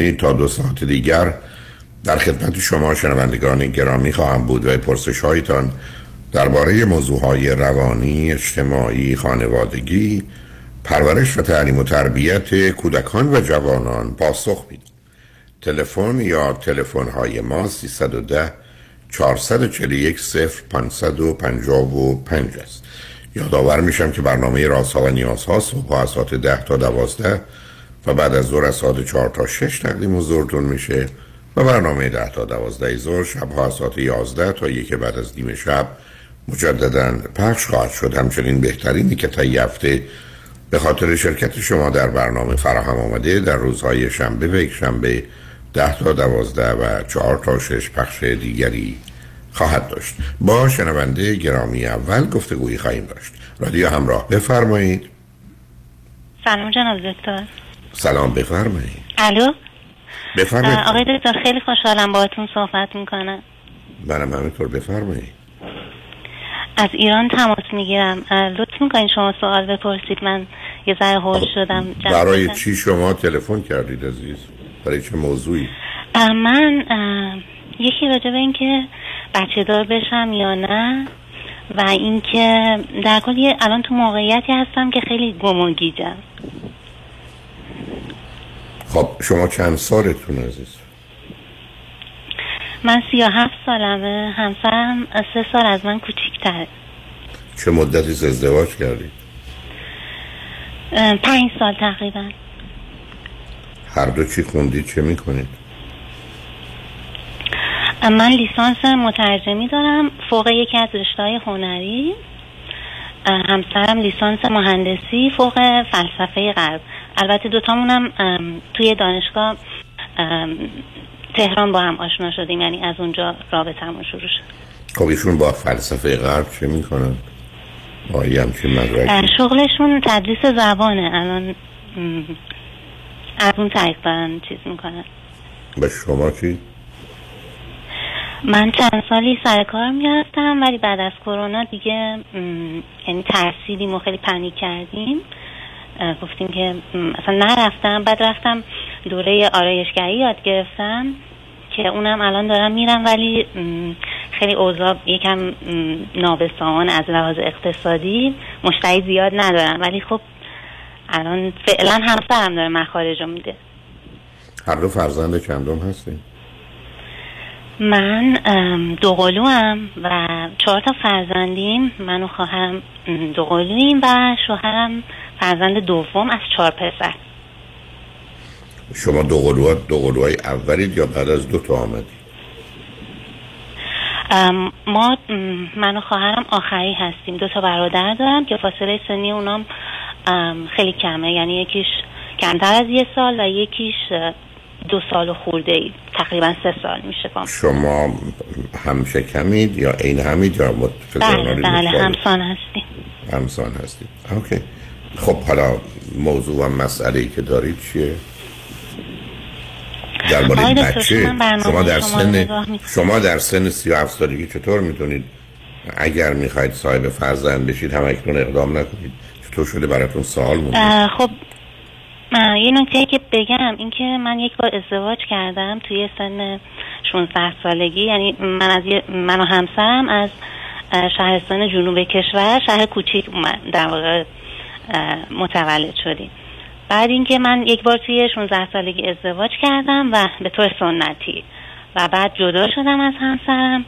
می‌کنید تا دو ساعت دیگر در خدمت شما شنوندگان گرامی خواهم بود و پرسش هایتان درباره موضوع های روانی، اجتماعی، خانوادگی، پرورش و تعلیم و تربیت کودکان و جوانان پاسخ میدم. تلفن یا تلفن های ما 310 441 0555 است. یادآور میشم که برنامه رازها و نیازها صبح از ساعت 10 تا 12 و بعد از ظهر از ساعت 4 تا 6 تقدیم حضورتون میشه و برنامه 10 تا 12 ظهر شب ها ساعت 11 تا یک بعد از نیم شب مجددا پخش خواهد شد. همچنین بهترینی که تا هفته به خاطر شرکت شما در برنامه فراهم آمده در روزهای شنبه و یک شنبه 10 تا 12 و 4 تا 6 پخش دیگری خواهد داشت. با شنونده گرامی اول گفتگویی خواهیم داشت. رادیو همراه بفرمایید. سلام جناب دکتر. سلام بفرمایید. الو؟ بفرمایید. آقای دکتر خیلی خوشحالم باهاتون صحبت می‌کنم. منم همینطور بفرمایید. از ایران تماس می‌گیرم. لطف می‌کنین شما سوال بپرسید. من یه ذره هول شدم. برای چی شما تلفن کردید عزیز؟ برای چه موضوعی؟ من یکی راجع به اینکه بچه دار بشم یا نه و اینکه در کل الان تو موقعیتی هستم که خیلی گم و گیجم خب شما چند سالتون عزیز؟ من سی هفت سالمه. همسرم سه سال از من کوچیکتره. چه مدتی ازدواج کردید پنج سال تقریبا. هر دو چی خوندید چه می‌کنید؟ من لیسانس مترجمی دارم فوق یکی از رشته هنری. همسرم لیسانس مهندسی فوق فلسفه غرب. البته دوتامونم توی دانشگاه تهران با هم آشنا شدیم یعنی از اونجا رابطمون شروع شد. خب ایشون با فلسفه غرب چه می‌کنن؟ با همچین مدرکی؟ شغلشون تدریس زبانه. الان از اون طریق دارن چیز می‌کنن. به شما چی؟ من چند سالی سر کار می‌رفتم ولی بعد از کرونا دیگه یعنی ترسیدیم و خیلی پنیک کردیم. گفتیم که اصلا نرفتم بعد رفتم دوره آرایشگری یاد گرفتم که اونم الان دارم میرم ولی خیلی اوضاع یکم نابسامان از لحاظ اقتصادی مشتری زیاد ندارم. ولی خب الان فعلا همسرم داره مخارج میده. هر دو فرزند چندم هستیم من دو هم و چهار تا فرزندیم. من و خواهرم دو و شوهرم فرزند دوم از چهار پسر. شما دو دو اولید یا بعد از دو تا آمدید؟ ما من و خواهرم آخری هستیم. دو تا برادر دارم که فاصله سنی اونام خیلی کمه. یعنی یکیش کمتر از یه سال و یکیش دو سال و خورده ای. تقریبا سه سال میشه با شما همشه کمید یا این همید یا بله بله همسان هستیم. همسان هستیم اوکی. خب حالا موضوع و مسئله که دارید چیه؟ درباره بچه شما در سن شما در سن 37 سالگی چطور می‌تونید؟ اگر می‌خواید صاحب فرزند بشید هم اکنون اقدام نکنید. چطور شده براتون سوال مونده؟ خب یه نکته که بگم اینکه من یک بار ازدواج کردم توی سن 16 سالگی. یعنی من از من و همسرم از شهرستان جنوب کشور شهر کوچیک در واقع متولد شدیم بعد اینکه من یک بار توی 16 سالگی ازدواج کردم و به طور سنتی. و بعد جدا شدم از همسرم.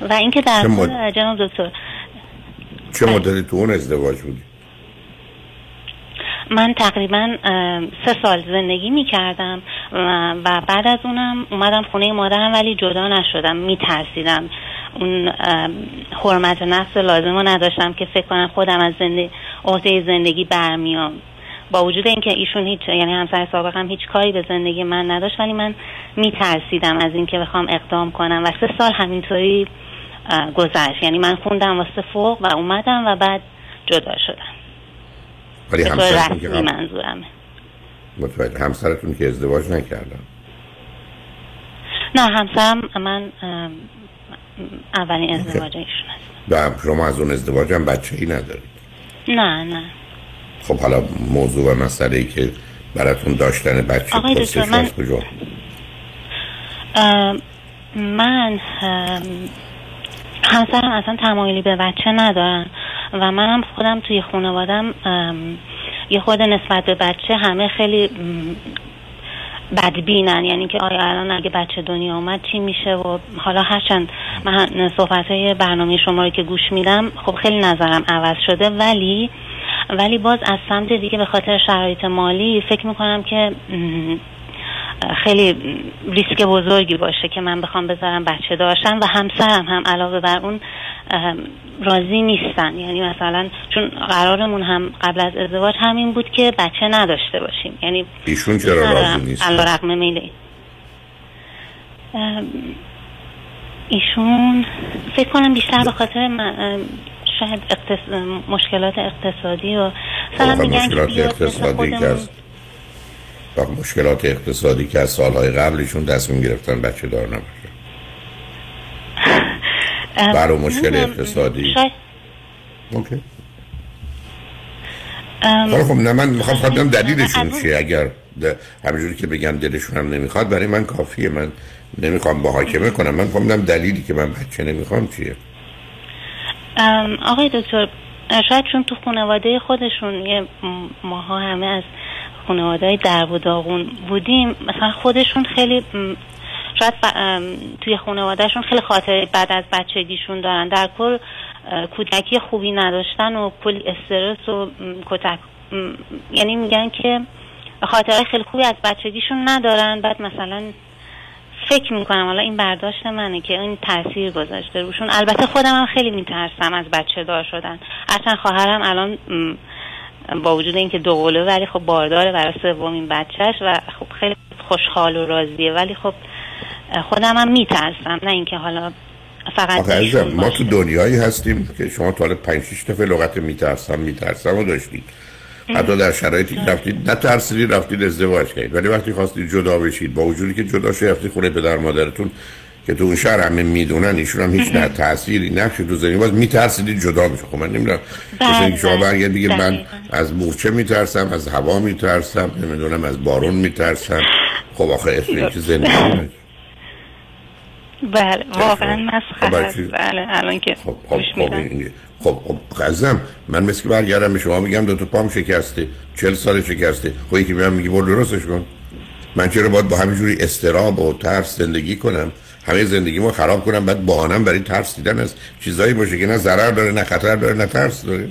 و اینکه در مد... جناب دکتر چه مدتی تو اون ازدواج بودی؟ من تقریبا سه سال زندگی می کردم و بعد از اونم اومدم خونه مادرم ولی جدا نشدم می ترسیدم اون حرمت نفس لازم رو نداشتم که فکر کنم خودم از زندگی عهده زندگی برمیام. با وجود اینکه ایشون هیچ یعنی همسر سابقم هیچ کاری به زندگی من نداشت ولی من میترسیدم از اینکه بخوام اقدام کنم و سه سال همینطوری گذشت. یعنی من خوندم واسه فوق و اومدم و بعد جدا شدم. ولی همسرتون که منظورمه. همسرتون که ازدواج نکردم نه همسرم من اولین ازدواج ایشون هست و شما از اون ازدواج هم بچه ای ندارید؟ نه نه. خب حالا موضوع و مسئله ای که براتون داشتن بچه آقای دکتر من کجا من همسرم اصلا تمایلی به بچه ندارن و منم خودم توی خانوادم یه خود نسبت به بچه همه خیلی بدبینن. یعنی که آیا الان اگه بچه دنیا اومد چی میشه و حالا هرچند من صحبت های برنامه شما رو که گوش میدم خب خیلی نظرم عوض شده. ولی ولی باز از سمت دیگه به خاطر شرایط مالی فکر می‌کنم که خیلی ریسک بزرگی باشه که من بخوام بذارم بچه داشتن و همسرم هم علاوه بر اون راضی نیستن. یعنی مثلا چون قرارمون هم قبل از ازدواج همین بود که بچه نداشته باشیم. یعنی ایشون چرا راضی نیست؟ علا رقم میله ایشون فکر کنم بیشتر به خاطر شاید مشکلات اقتصادی و مثلا میگن مشکلات اقتصادی که با مشکلات اقتصادی که از سالهای قبلشون تصمیم گرفتن بچه دار نباشه برای مشکل اقتصادی. اوکی. خب نه من می‌خوام خواهدم دلیلشون چیه. اگر همینجوری که بگم دلشون هم نمی‌خواد برای من کافیه. من نمی‌خوام با حاکمه کنم. من خواهم دلیلی که من بچه نمی‌خوام چیه. آقای دکتر شاید چون تو خانواده خودشون یه ماها همه از خانواده های در و داغون بودیم مثلا خودشون خیلی شاید توی خانوادهشون خیلی خاطر بعد از بچگیشون دارن. در کل کودکی خوبی نداشتن و کلی استرس و کتک یعنی میگن که خاطره خیلی خوبی از بچگیشون ندارن. بعد مثلا فکر می‌کنم حالا این برداشت منه که این تاثیر گذاشته روشون. البته خودم هم خیلی میترسم از بچه دار شدن. هرچند خواهرم الان با وجود اینکه دو قوله ولی خب بارداره برای سومین بچهش و خب خیلی خوشحال و راضیه. ولی خب خودم هم میترسم نه اینکه حالا فقط ما تو دنیایی هستیم که شما تا 5 6 دفعه لغت میترسم میترسم و داشتید. حتی در شرایطی که رفتید نه ترسیدید رفتید ازدواج کردید. ولی وقتی خواستید جدا بشید با وجودی که جدا شدید رفتید خونه پدر مادرتون. که تو اون شهر همه می‌دونن ایشون هم هیچ نه تأثیری نقش تو زنی باز میترسیدید جدا میشه خب من نمی‌دونم مثلا شما برگه دیگه من از مورچه میترسم از هوا میترسم نمی‌دونم از بارون میترسم. خب آخه اسم چه زندگی بله. واقعا مسخره بله الان که خب خب خب خب خب من مثل برگردم به شما میگم دو تا پام شکسته چل سال شکسته. خب یکی میگم میگی برو درستش کن. من چرا باید با همینجوری استراب و ترس زندگی کنم؟ همه زندگی ما خراب کنم بعد بهانم برای ترس دیدن از چیزایی باشه که نه ضرر داره نه خطر داره نه ترس داره.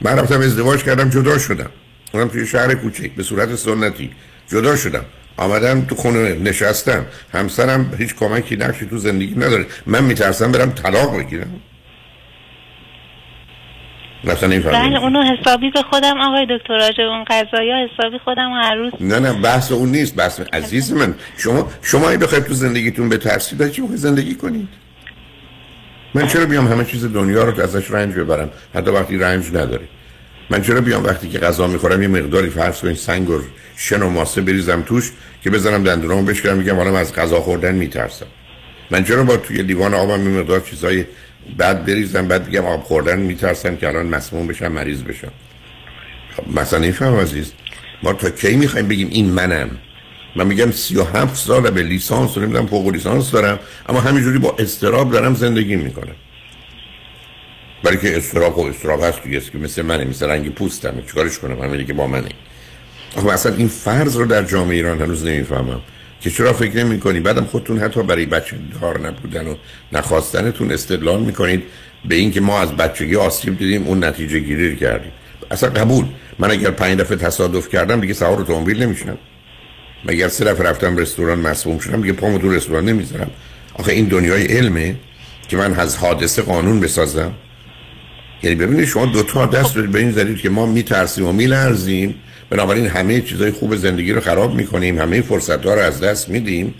من رفتم ازدواج کردم جدا شدم. اونم توی شهر کوچک به صورت سنتی. جدا شدم. آمدم تو خونه نشستم. همسرم هیچ کمکی نقشی تو زندگی نداره. من میترسم برم طلاق بگیرم. بله اونو حسابی به خودم آقای دکتر راجع اون قضايا حسابی خودم هر روز نه نه بحث اون نیست بحث عزیز من. شما شما اگه بخواید تو زندگیتون به ترسید چی زندگی کنید؟ من چرا بیام همه چیز دنیا رو ازش رنج ببرم؟ حتی وقتی رنج نداره. من چرا بیام وقتی که غذا می‌خورم یه مقداری فرض کنید سنگ و شن و ماسه بریزم توش که بزنم دندونامو بشکنم میگم حالا از غذا خوردن میترسم. من چرا با توی لیوان آبم یه مقدار چیزای بعد بریزم بعد بگم آب خوردن میترسم که الان مسموم بشم مریض بشم. خب مثلا این فهم عزیز. ما تا کی می‌خوایم بگیم این منم؟ من میگم سی و هفت سال به لیسانس و نمی‌دونم فوق لیسانس دارم اما همینجوری با استراب دارم زندگی می‌کنم. برای که استراب و استراب هست توی که مثل منه مثل رنگ پوستم. چیکارش کنم؟ همینی که با منه. خب اصلا این فرض رو در جامعه ایران هنوز نمی‌فهمم. که چرا فکر نمی کنی. بعدم خودتون حتی برای بچه دار نبودن و نخواستنتون استدلال می‌کنید به اینکه ما از بچگی آسیب دیدیم اون نتیجه گیری کردیم. اصلا قبول. من اگر پنج دفعه تصادف کردم دیگه سوار اتومبیل نمیشم مگر سه دفعه رفتم رستوران مسموم شدم دیگه پامو تو رستوران نمی‌ذارم. آخه این دنیای علمه که من از حادثه قانون بسازم. یعنی ببینید شما دو تا دست به این زدید که ما میترسیم و میلرزیم بنابراین همه چیزای خوب زندگی رو خراب می‌کنیم همه فرصت ها رو از دست میدیم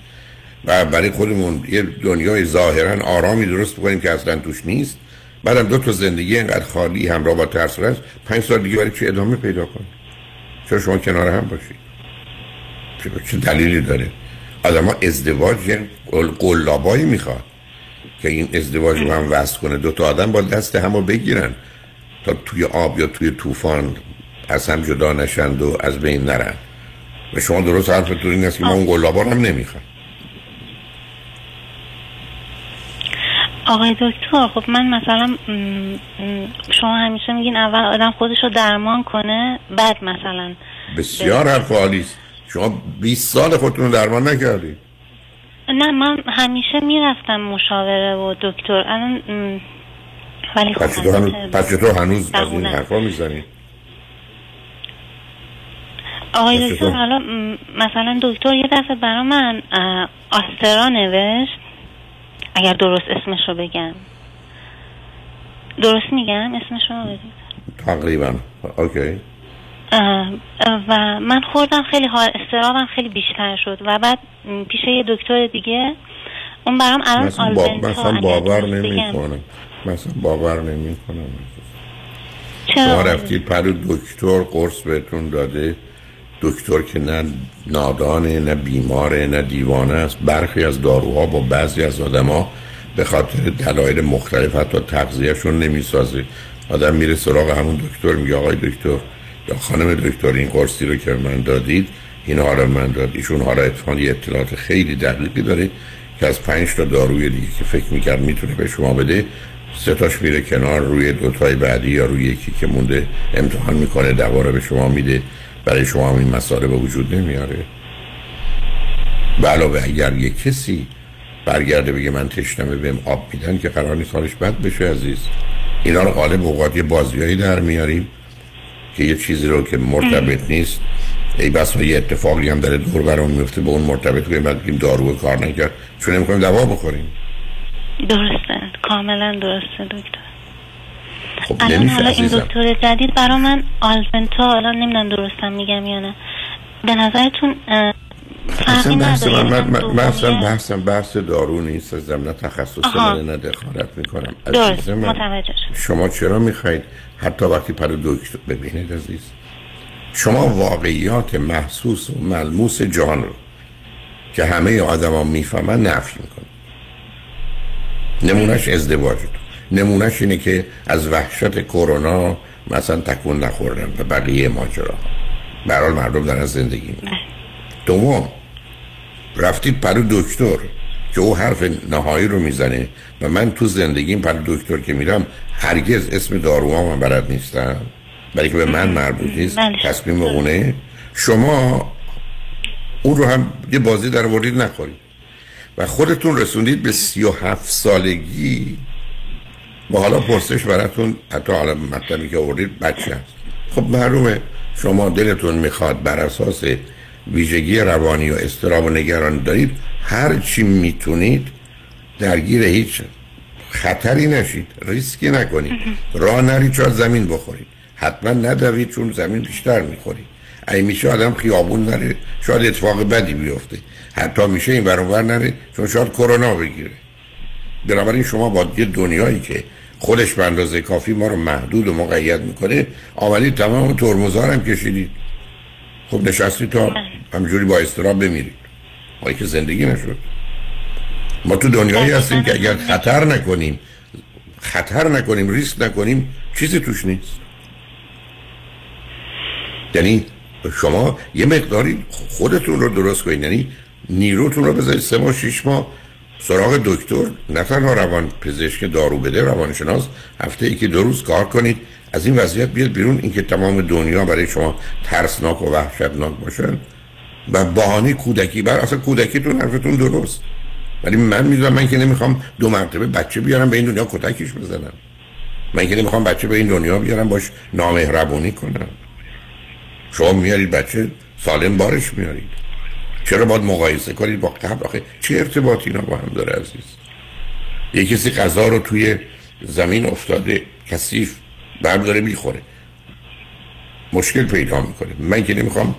و برای خودمون یه دنیای ظاهرا آرامی درست بکنیم که اصلا توش نیست. بعدم دو تا زندگی اینقدر خالی همراه با ترس هست پنج سال دیگه برای چی ادامه پیدا کنیم؟ چرا شما کنار هم باشید؟ چه دلیلی داره؟ آدم ها ازدواج یه قلابایی می‌خواد که این ازدواج رو هم وست کنه. دو تا آدم با دست همو بگیرن تا توی آب یا توی طوفان از هم جدا نشند و از بین نرن و شما درست حرفتون این است که ما اون گلابار هم نمی‌خوام. آقای دکتر خب من مثلا شما همیشه میگین اول آدم خودش رو درمان کنه بعد مثلا بسیار حرف است. شما 20 سال خودتون رو درمان نکردید نه من همیشه می‌رفتم مشاوره و دکتر. الان ولی خب پس چطور هنوز از این حرفا می‌زنید آقای دکتر حالا مثلا دکتر یه دفعه برا من آسترا نوشت. اگر درست اسمش رو بگم. درست میگم؟ اسمش رو بگم. تقریبا. اوکی. و من خوردم خیلی حال استرابم خیلی بیشتر شد. و بعد پیش یه دکتر دیگه. اون برام الان با... مثلا باور نمی کنم مثلا باور نمی کنم شما رفتید پر دکتر قرص بهتون داده. دکتر که نه نادانه نه بیماره نه دیوانه است. برخی از داروها با بعضی از آدما به خاطر دلایل مختلف حتی تغذیهشون نمی‌سازه. آدم میره سراغ همون دکتر میگه آقای دکتر یا خانم دکتر این قرصی رو که من دادید این حالا من داد. ایشون حالا اتفاقی اطلاعات خیلی دقیقی داره که از پنج تا داروی دیگه که فکر می‌کرد می‌تونه به شما بده سه تاش میره کنار روی دوتای بعدی یا روی یکی که مونده امتحان می‌کنه دوا به شما میده. برای شما هم این مسئله به وجود نمیاره؟ علاوه اگر یه کسی برگرده بگه من تشنمه بهم آب میدن که قرار نیست حالش بد بشه عزیز. اینا رو غالب اوقات یه بازیایی در میاریم که یه چیزی رو که مرتبط نیست. ای بس یه اتفاقی هم داره دور برام میفته به اون مرتبط کنیم بعد بگیم دارو کار نکرد. چون نمی‌کنیم دوا بخوریم. درسته. کاملا درسته دکتر. خب الان حالا این دکتر جدید برا من آلفنتا الان نمی‌دونم درستم میگم یا نه. به نظرتون اصلا بحث من, من, من, من اصلا بحثم بحث دارو نیست از نه تخصص من نه دخالت می‌کنم. درست. متوجه شما چرا می‌خواید حتی وقتی پر دکتر ببینید عزیز شما واقعیات محسوس و ملموس جان رو که همه آدما می‌فهمن نفی می‌کنید. نمونهش ازدواجتون نمونهش اینه که از وحشت کرونا مثلا تکون نخوردن و بقیه ماجرا برحال مردم دارن زندگی می‌کنن. دوم رفتید پر دکتر که او حرف نهایی رو می‌زنه و من تو زندگیم پر دکتر که میرم هرگز اسم داروها من برد نیستم. برای که به من مربوط نیست بله. تصمیم اونه. شما اون رو هم یه بازی در وردید نخورید. و خودتون رسوندید به سی و هفت سالگی و حالا پرسش براتون حتی حالا مطلبی که آوردید بچه هست خب معلومه شما دلتون می‌خواد بر اساس ویژگی روانی و استراب و نگران دارید هر چی می‌تونید درگیر هیچ خطری نشید ریسکی نکنید. راه نرید چون زمین بخورید. حتما ندوید چون زمین بیشتر می‌خورید. ای میشه آدم خیابون نره شاید اتفاق بدی بیفته. حتی میشه این برانور نره چون شاید کرونا بگیره. بنابراین شما با یه دنیایی که خودش به اندازه کافی ما رو محدود و مقید می‌کنه. آمدید تمام ترمزار هم کشیدید. خب نشستی تا همجوری با استراب بمیرید ما که زندگی نشد. ما تو دنیایی هستیم که اگر خطر نکنیم خطر نکنیم ریسک نکنیم چیزی توش نیست. یعنی شما یه مقداری خودتون رو درست کنید. یعنی نیروتون رو بذارید سه ماه شیش ماه سراغ دکتر نه تنها روان پزشک دارو بده روانشناس هفته ای که دو روز کار کنید از این وضعیت بیاد بیرون. اینکه تمام دنیا برای شما ترسناک و وحشتناک باشن و بهانه کودکی بر اصلا کودکیتون حرفتون درست. ولی من می‌دونم من که نمی‌خوام دو مرتبه بچه بیارم به این دنیا کتکش بزنم. من که نمی‌خوام بچه به این دنیا بیارم باش نامهربونی کنم. شما میارید بچه سالم بارش میارید چرا باید مقایسه کنید با قبل آخه چه ارتباطی اینا با هم داره عزیز؟ یه کسی غذا رو توی زمین افتاده کثیف برم داره می‌خوره. مشکل پیدا می‌کنه. من که نمی‌خوام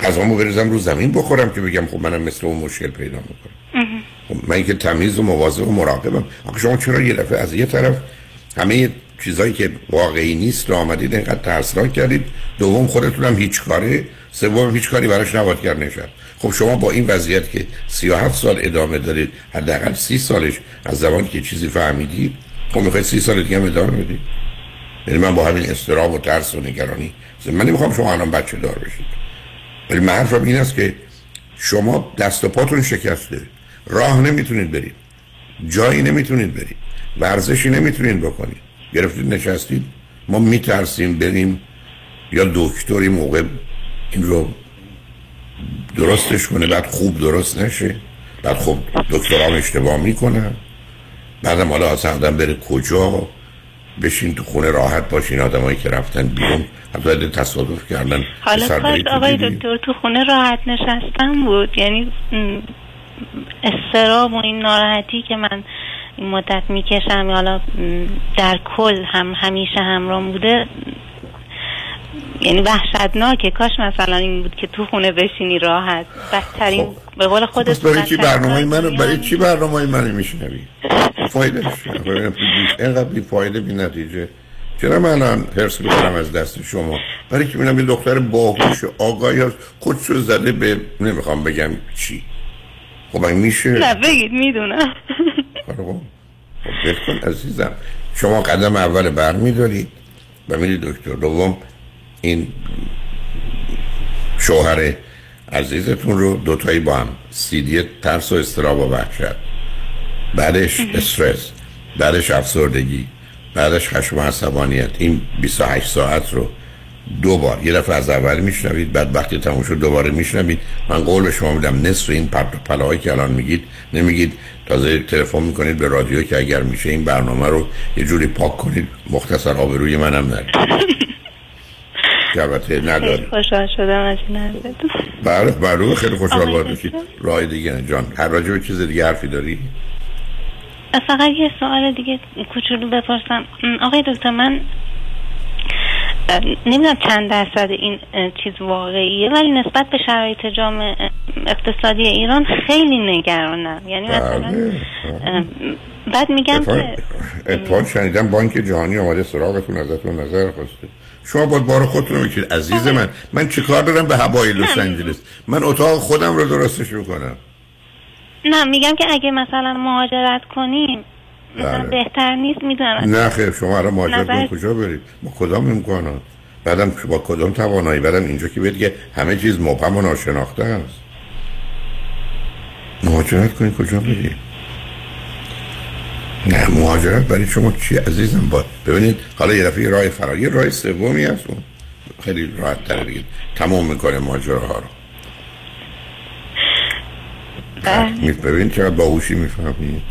غذامو بریزم رو زمین بخورم که بگم خب منم مثل اون مشکل پیدا می‌کنم خب من که تمیز و مواظب و مراقبم. آخه شما چرا یه دفعه از یه طرف همه چیزایی که واقعی نیست رو آمدید اینقدر ترسناک کردید؟ دوم خودتونم هیچ کاره سوم هیچ کاری براش نباید کرد نشد. خب شما با این وضعیت که 37 سال ادامه دارید حداقل 30 سالش از زمانی که چیزی فهمیدید خب می‌خواید 30 سال دیگه هم ادامه بدید. یعنی من با همین استراب و ترس و نگرانی من نمی‌خوام شما الان بچه دار بشید. ولی من حرفم این است که شما دست و پاتون شکسته. راه نمی‌تونید برید. جایی نمی‌تونید برید. ورزشی نمی‌تونید بکنید. گرفتید نشستید. ما میترسیم بریم یا دکتری موقع این رو درستش کنه. بعد خوب درست نشه. بعد خب دکتران اشتباه می‌کنن. بعدم حالا اصلا آدم بره کجا؟ بشین تو خونه راحت باشین آدمایی که رفتن بیرون. حتی تصادف کردن حالا کاش آقای دکتر تو خونه راحت نشستن بود. یعنی استراب و این ناراحتی که من این مدت می‌کشم حالا در کل هم همیشه همراه بوده یعنی وحشتناکه. کاش مثلا این بود که تو خونه بشینی راحت. بدترین خب. به قول خودت خب برای چی برنامه منو برای چی برنامه منو میشنوی؟ فایده اینقدر بی فایده بی نتیجه. چرا من الان پرس می‌کنم از دست شما؟ برای که بینم این دختر باهوش آگاهی هست خودشو زده به نمی‌خوام بگم چی. خب این میشه نه بگید می‌دونم. خب. کن عزیزم. شما قدم اول بر میدارید و می‌دید دکتر دوم. این شوهر عزیزتون رو دوتایی با هم سیدی ترس و استراب و وحشت. بعدش استرس بعدش افسردگی بعدش خشم و عصبانیت. این 28 ساعت رو دو بار یه دفعه از اول میشنوید بعد وقتی تموم شد دوباره میشنوید. من قول به شما میدم نصف این پرت و پلاهایی که الان میگید نمیگید. تازه تلفن می‌کنید به رادیو که اگر میشه این برنامه رو یه جوری پاک کنید مختصر آبروی منم نرید البته نداری خوشحال شدم از این بله معلومه خیلی خوشحال باید راه دیگه جان. هر راجع به چیز دیگه حرفی داری؟ فقط یه سوال دیگه کوچولو بپرسم. آقای دکتر من نمی‌دونم چند درصد این چیز واقعیه ولی نسبت به شرایط جامعه اقتصادی ایران خیلی نگرانم. یعنی مثلا بله. بعد میگم که اتفاق شنیدم بانک جهانی آماده سراغتون ازتون نظر خواسته. شما باید بار خودتون رو می‌کشید. عزیز من من چیکار دارم به هوای لس آنجلس؟ من اتاق خودم رو درستش می‌کنم. نه میگم که اگه مثلا مهاجرت کنیم بله. بهتر نیست می‌دونم. نه خیر شما الان مهاجرت نظر... کجا برید؟ با کدام امکانات؟ بعدم با کدام توانایی؟ بعدم اینجا که بگه همه چیز مبهم و ناشناخته است. مهاجرت کنید کجا برید؟ نه مهاجرت برای شما چی عزیزم؟ با ببینید حالا یه دفعه راه فرار یه راه سومی هست. اون خیلی راحت تر دیگه تمام می‌کنه ماجراها رو. بله. ببینید چقدر باهوشی می‌فهمید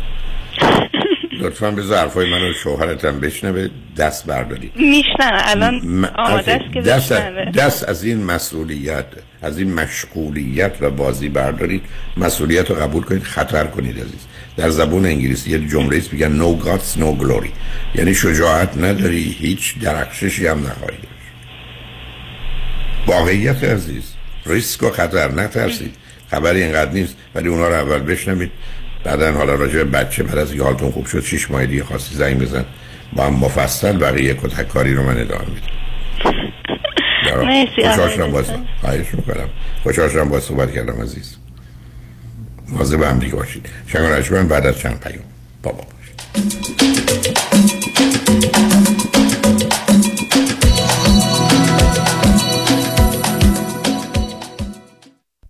لطفا به ظرفای منو شوهرتم بشنوه دست برداری میشنم الان م... که دست, دست از این مسئولیت از این مشغولیت و بازی بردارید. مسئولیت رو قبول کنید خطر کنید عزیز. در زبون انگلیسی یه جمله است میگن no guts no glory. یعنی شجاعت نداری هیچ درخششی هم نخواهی واقعیت عزیز ریسک و خطر نترسید. خبری اینقدر نیست ولی اونا رو اول بشنوید. بعدا حالا راجع به بچه بعد از اینکه حالتون خوب شد شش ماه دیگه خواستی زنگ بزن. با هم مفصل بقیه کتک کاری رو من ادامه میدم. می‌کنم. خوشحال شدم باز صحبت کردم عزیز. واضح به هم دیگه باشید. شنگ بعد از چند پیام. بابا باشید.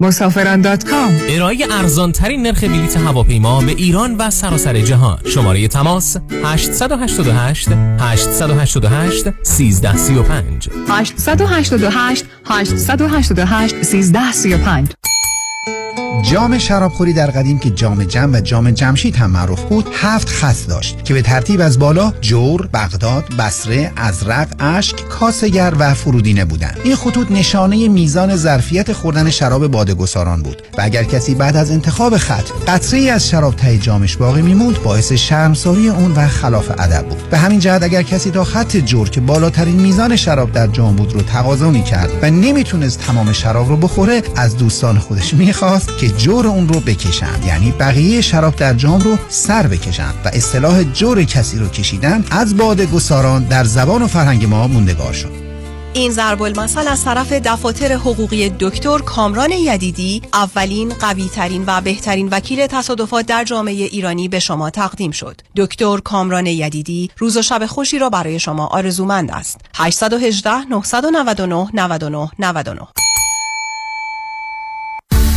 مسافران دات کام. ارائه ارزان ترین نرخ بلیط هواپیما به ایران و سراسر جهان. شماره تماس 888 888 1335 888 888 1335 جام شرابخوری در قدیم که جام جم و جام جمشید هم معروف بود هفت خط داشت که به ترتیب از بالا جور، بغداد، بصره، ازرق، اشک، کاسگر و فرودینه بودند. این خطوط نشانه میزان ظرفیت خوردن شراب بادگساران بود و اگر کسی بعد از انتخاب خط قطره ای از شراب ته جامش باقی میموند باعث شرمساری اون و خلاف ادب بود. به همین جهت اگر کسی تا خط جور که بالاترین میزان شراب در جام بود رو تقاضا می‌کرد و نمی‌تونست تمام شراب رو بخوره از دوستان خودش می‌خواست که جور اون رو بکشند. یعنی بقیه شراب در جام رو سر بکشند و اصطلاح جور کسی رو کشیدن از باد گساران در زبان و فرهنگ ما موندگار شد. این ضرب المثل از طرف دفاتر حقوقی دکتر کامران یدیدی اولین قوی ترین و بهترین وکیل تصادفات در جامعه ایرانی به شما تقدیم شد. دکتر کامران یدیدی روز و شب خوشی را برای شما آرزومند است. 818 999 99 99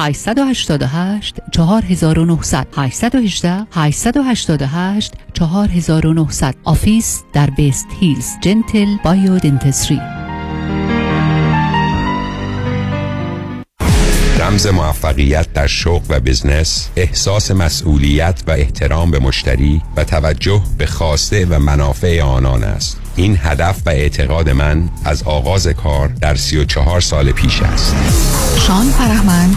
888 4900 818 888 4900 office در West Hills Gentle Biodentistry رمز موفقیت در شغل و بزنس احساس مسئولیت و احترام به مشتری و توجه به خواسته و منافع آنان است. این هدف و اعتقاد من از آغاز کار در 34 سال پیش است. شان فرهمند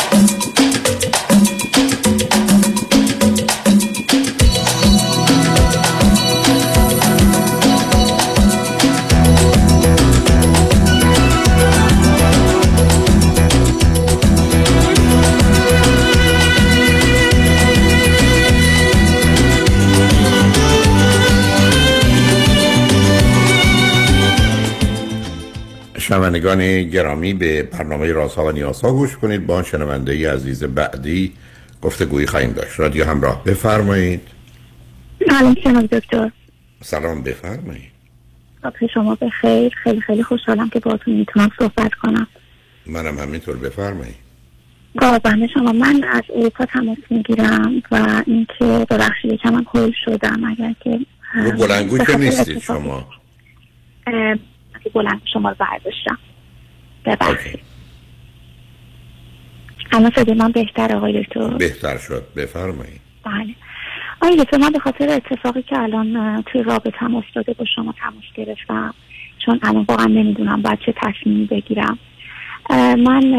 شنوندگان گرامی به برنامه رازها و نیازها گوش کنید. با شنونده ای عزیز بعدی گفتگویی خواهیم داشت. رادیو همراه بفرمایید. سلام جناب دکتر. سلام بفرمایید. صبح شما به خیر. خیلی خیلی خوشحالم که باهاتون می‌تونم صحبت کنم. منم همینطور بفرمایید. قربان شما من از اروپا تماس می‌گیرم و اینکه ببخشید یکم هم هول شدم. اگر که رو بلنگو که نیستید شما. که بلند شما رو برداشتم. ببخشید. الان صدای من بهتر آقای دکتر؟ بهتر شد. بفرمایید. بله. آقای دکتر من به خاطر اتفاقی که الان توی رابطه هم افتاده با شما تماس گرفتم. چون الان واقعا نمی‌دونم باید چه تصمیمی بگیرم. من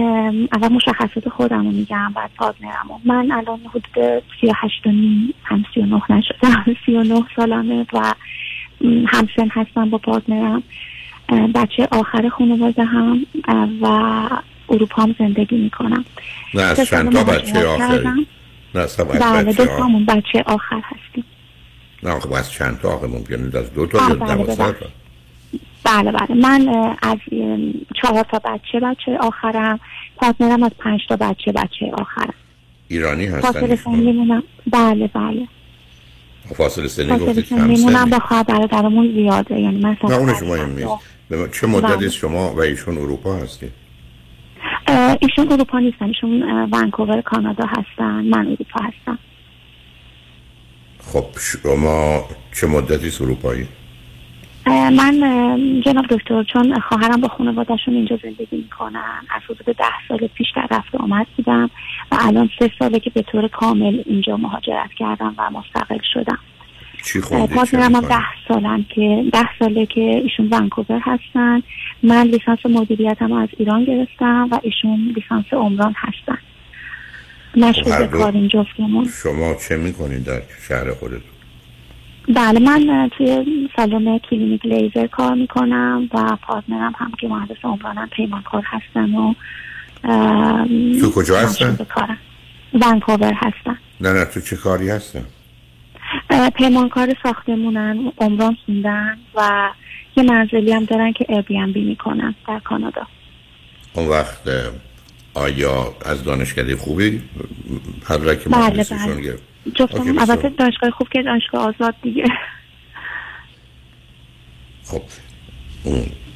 اول مشخصات خودم رو میگم بعد پارتنرم رو. من الان حدود سی و هشت و نیم هم سی و نه نشدم سی و نه سالمه و همسن هستم با پارتنرم. بچه آخر خانواده هم و اروپا هم زندگی می‌کنم. نه از چند تا بچه آخری. نه از بله دو تامون بچه آخر هستیم. نه خب از چند تا آخه ممکنه؟ از دو تا یا بله، دوازده بله. تا؟ بله. بله من اه، از چهار تا بچه بچه آخرم. پارتنرم از پنج تا بچه بچه آخرم. ایرانی فاصله هستن سنیمونم بله بله. فاصله سنی فاصله گفتید سنیمونم سنی با خواهر برادرمون زیاده یعنی مثلا نه اونش مهم نیست. چه مدتی بله. شما و ایشون اروپا هستید ایشون اروپا نیستن. ایشون ونکوور کانادا هستن. من اروپا هستم. خب شما چه مدتی اروپایی؟ من جناب دکتر چون خواهرم با خانوادهشون اینجا زندگی می‌کنن. از حدود ده سال پیش در رفت آمد بودم و الان سه ساله که به طور کامل اینجا مهاجرت کردم و مستقل شدم. چی چه partner م هم؟ ده سالم که ده ساله که ایشون ونکوور هستن. من لیسانس مدیریتم از ایران گرفتم و ایشون لیسانس عمران هستن. مشغول دو- کاریم جفتمون. شما چه می‌کنید در شهر خودتون؟ بله من توی سالن کلینیک لیزر کار می‌کنم و partner م هم که مهندس عمرانم پیمانکار هستن و تو کجا هستن؟ ونکوور هستن. نه نه تو چه کاری هستن؟ پیمانکار ساختمونن عمران خوندن و یه منزلی هم دارن که Airbnb می‌کنن در کانادا. اون وقت آیا از دانشکده خوبی؟ پدرک بله، مهندسیشون بله. گرفت. OK، البته. دانشگاه خوب که دانشگاه آزاد دیگه. خب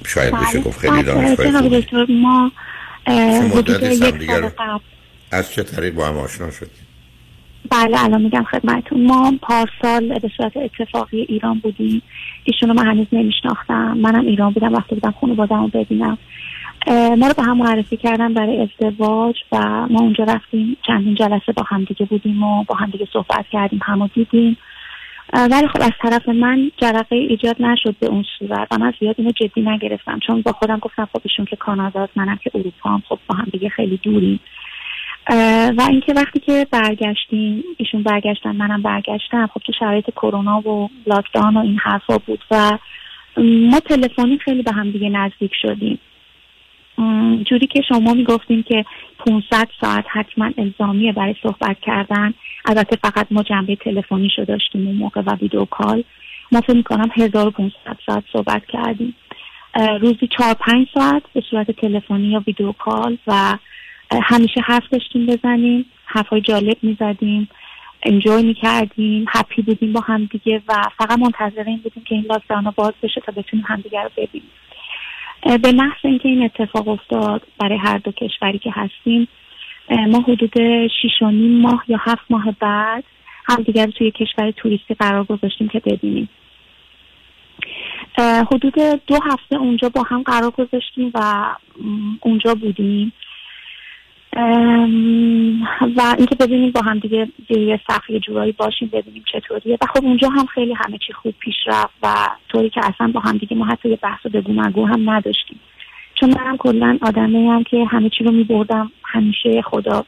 شاید بشه بله. گفت خیلی دانشگاه ما یک سال قبل. از چه طریق با هم آشنا شدید بله الان میگم خدمتون ما پارسال به صورت اتفاقی ایران بودیم. ایشونو من هنوز نمیشناختم. منم ایران بودم. وقتی بودم خانواده‌مو رو ببینم ما رو به هم معرفی کردن برای ازدواج و ما اونجا رفتیم. چندین جلسه با هم دیگه بودیم و با هم دیگه صحبت کردیم همو دیدیم. ولی خب از طرف من جرقه ایجاد نشد به اون صورت. و من زیاد اینو جدی نگرفتم. چون با خودم گفتم خب ایشون که کاناداست منم که اروپا هم خب با هم دیگه خیلی دوریم. و اینکه وقتی که برگشتیم ایشون برگشتن منم برگشتم خب تو شرایط کرونا و لاکداون و این حرفا بود و ما تلفنی خیلی به هم دیگه نزدیک شدیم. جوری که شما می‌گفتیم که 500 ساعت حتما الزامیه برای صحبت کردن. البته فقط ما جنبه تلفنی شو داشتیم اون موقع و ویدیو کال. ما فکر می‌کنم 1500 ساعت صحبت کردیم. روزی 4 5 ساعت به صورت تلفنی یا ویدیو کال و همیشه حرف داشتیم بزنیم حرفای جالب می‌زدیم انجوی می‌کردیم هپی بودیم با هم دیگه و فقط منتظر این بودیم که این لاکداون باز بشه تا بتونیم همدیگه رو ببینیم. به محض اینکه این اتفاق افتاد برای هر دو کشوری که هستیم ما حدود شیش و نیم ماه یا هفت ماه بعد همدیگه رو توی کشور توریستی قرار گذاشتیم که ببینیم. حدود دو هفته اونجا با هم قرار گذاشتیم و اونجا بودیم. و اینکه ببینیم با هم دیگه یه سقف یه جورایی باشیم ببینیم چطوریه. و خب اونجا هم خیلی همه چی خوب پیش رفت و طوری که اصلا با هم دیگه ما حتی یه بحث و بگو هم نداشتیم. چون منم کلا آدمی هم که همه چی رو میبردم. همیشه خدا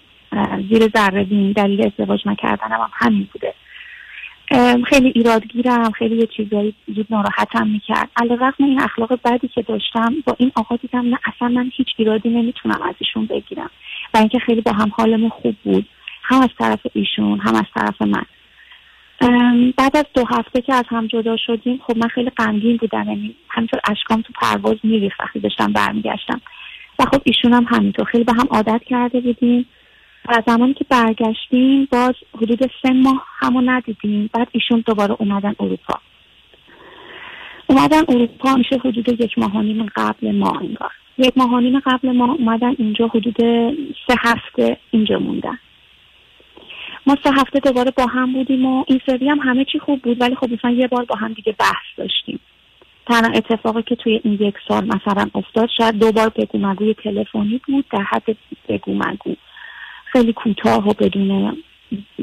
زیر ذره بین دلیل ازدواج نکردنم هم همین بوده. خیلی ایرادگیرم خیلی یه چیزایی زود ناراحتم می‌کرد. علیرغم این اخلاق بدی که داشتم با این آقا دیدم نه اصلا من هیچ ایرادی نمی‌تونم از ایشون بگیرم. و اینکه خیلی با هم حالمون خوب بود. هم از طرف ایشون هم از طرف من. بعد از دو هفته که از هم جدا شدیم خب من خیلی غمگین بودم. یعنی همینطور اشکام تو پرواز میریخت وقتی داشتم برمیگشتم. و خب ایشون هم همینطور. خیلی به هم عادت کرده بودیم. و زمانی که برگشتیم باز حدود سه ماه همو ندیدیم. بعد ایشون دوباره اومدن اروپا. اومدن اروپا میشه حدود یک ماه و نیم قبل ما انگار. یک ماه نیم قبل ما اومدن اینجا حدود سه هفته اینجا موندن. ما سه هفته دوباره با هم بودیم و این سری هم همه چی خوب بود ولی خب مثلا یه بار با هم دیگه بحث داشتیم. تنها اتفاقی که توی این یک سال مثلا افتاد شاید دو بار بگو تلفنی بود در حد بگو خیلی کوتاه و بدون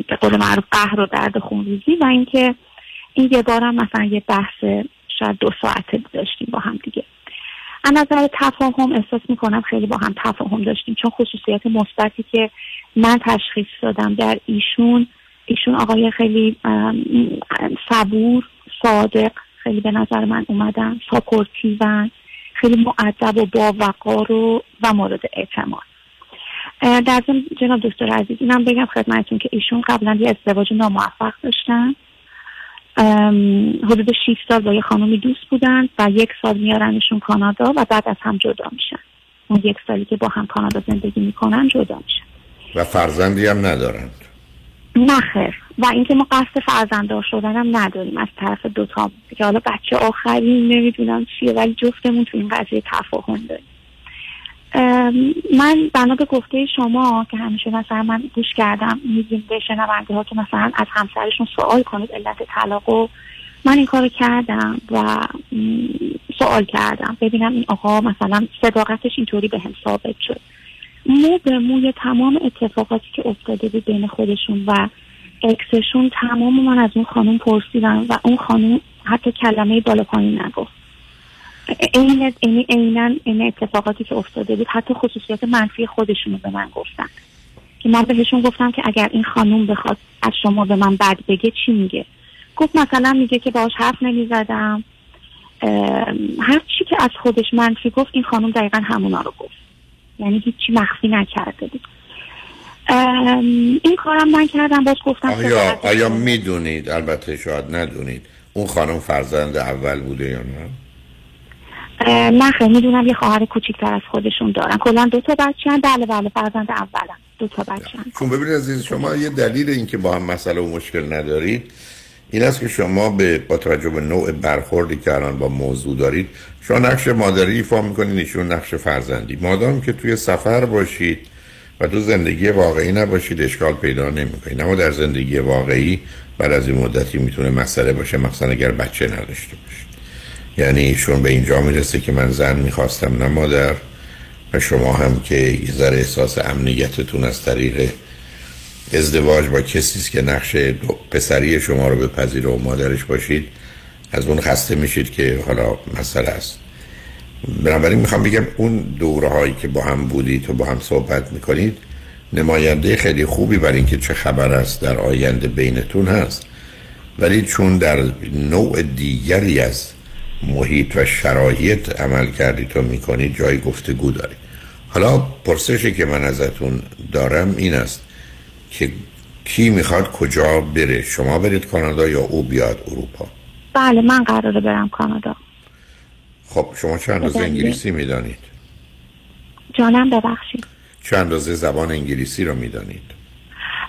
به قول معروف قهر و درد خونریزی و اینکه این یه بارم مثلا یه بحث شاید دو ساعته داشتیم با هم دیگه. از نظر تفاهم احساس می‌کنم خیلی با هم تفاهم داشتیم چون خصوصیت مثبتی که من تشخیص دادم در ایشون ایشون آقای خیلی صبور صادق خیلی به نظر من اومدن ساپورتیون خیلی معدب و با وقار و, و مورد اعتماد. در ضمن جناب دکتر عزیز اینم بگم خدمتتون که ایشون قبلا یه ازدواج ناموفق داشتن. حدود 6 سال با یه خانمی دوست بودن و یک سال میارنشون کانادا و بعد از هم جدا میشن. اون یک سالی که با هم کانادا زندگی می‌کنن جدا میشن. و فرزندی هم ندارند نخیر و اینکه ما قصد فرزنددار شدن هم نداریم. از طرف دوتا که حالا بچه آخرین نمی‌دونم چیه ولی جفتمون تو این قضیه تفاهم داریم. من بنا به گفته شما که همیشه مثلا من گوش کردم میگیم به شنونده ها که مثلا از همسرشون سوال کنید علت طلاق و من این کارو کردم و سوال کردم. ببینم این آقا مثلا صداقتش اینطوری به هم ثابت شد. مو به موی تمام اتفاقاتی که افتاده بود بین خودشون و اکسشون تمام من از اون خانم پرسیدم و اون خانم حتی کلمه بالا پایین نگفت. این عینا این اتفاقاتی که افتاده بود. حتی خصوصیات منفی خودشون رو به من گفتن. که من بهشون گفتم که اگر این خانم بخواد از شما به من بد بگه چی میگه؟ گفت مثلا میگه که باش حرف نمی‌زدم. هر چی که از خودش منفی گفت این خانم دقیقا همونا رو گفت. یعنی هیچی مخفی نکرده بود. این کارم من کردم باز گفتم آیا, آیا می‌دونید؟ البته شاید ندونید. اون خانم فرزند اول بوده یا نه؟ خیلی می‌دونم یه خواهر کوچیکتر از خودشون دارن. کلا دو تا بچه هم بله بله فرزند اولم. دو تا بچه هم چون ببینید عزیز شما یه دلیل اینکه با هم مسئله و مشکل ندارید این است که شما به با توجه به نوع برخوردی که الان با موضوع دارید شما نقش مادری ایفا می‌کنید ایشون نقش فرزندی. مادام که توی سفر باشید و تو زندگی واقعی نباشید اشکال پیدا نمی‌کنید. اما در زندگی واقعی بعد از این مدتی می‌تونه مسئله باشه مثلا اگر بچه نداشته باشید یعنی ایشون به اینجا می‌رسه که من زن می‌خواستم نه مادر و شما هم که یه ذره احساس امنیتتون از طریق ازدواج با کسی که نقش پسری شما رو بپذیره و مادرش باشید از اون خسته میشید که حالا مسئله است. بنابراین می‌خوام بگم اون دوره هایی که با هم بودید و با هم صحبت می‌کنید نماینده خیلی خوبی برای اینکه چه خبر است در آینده بینتون هست. ولی چون در نوع دیگری از محیط و شرایط عمل کردید و می‌کنید جای گفتگو دارید حالا پرسشی که من ازتون دارم این است که کی می‌خواد کجا بره؟ شما برید کانادا یا او بیاد اروپا؟ بله من قراره برم کانادا. خب شما چند اندازه انگلیسی می‌دانید؟ جانم ببخشید. چند اندازه زبان انگلیسی رو می‌دانید؟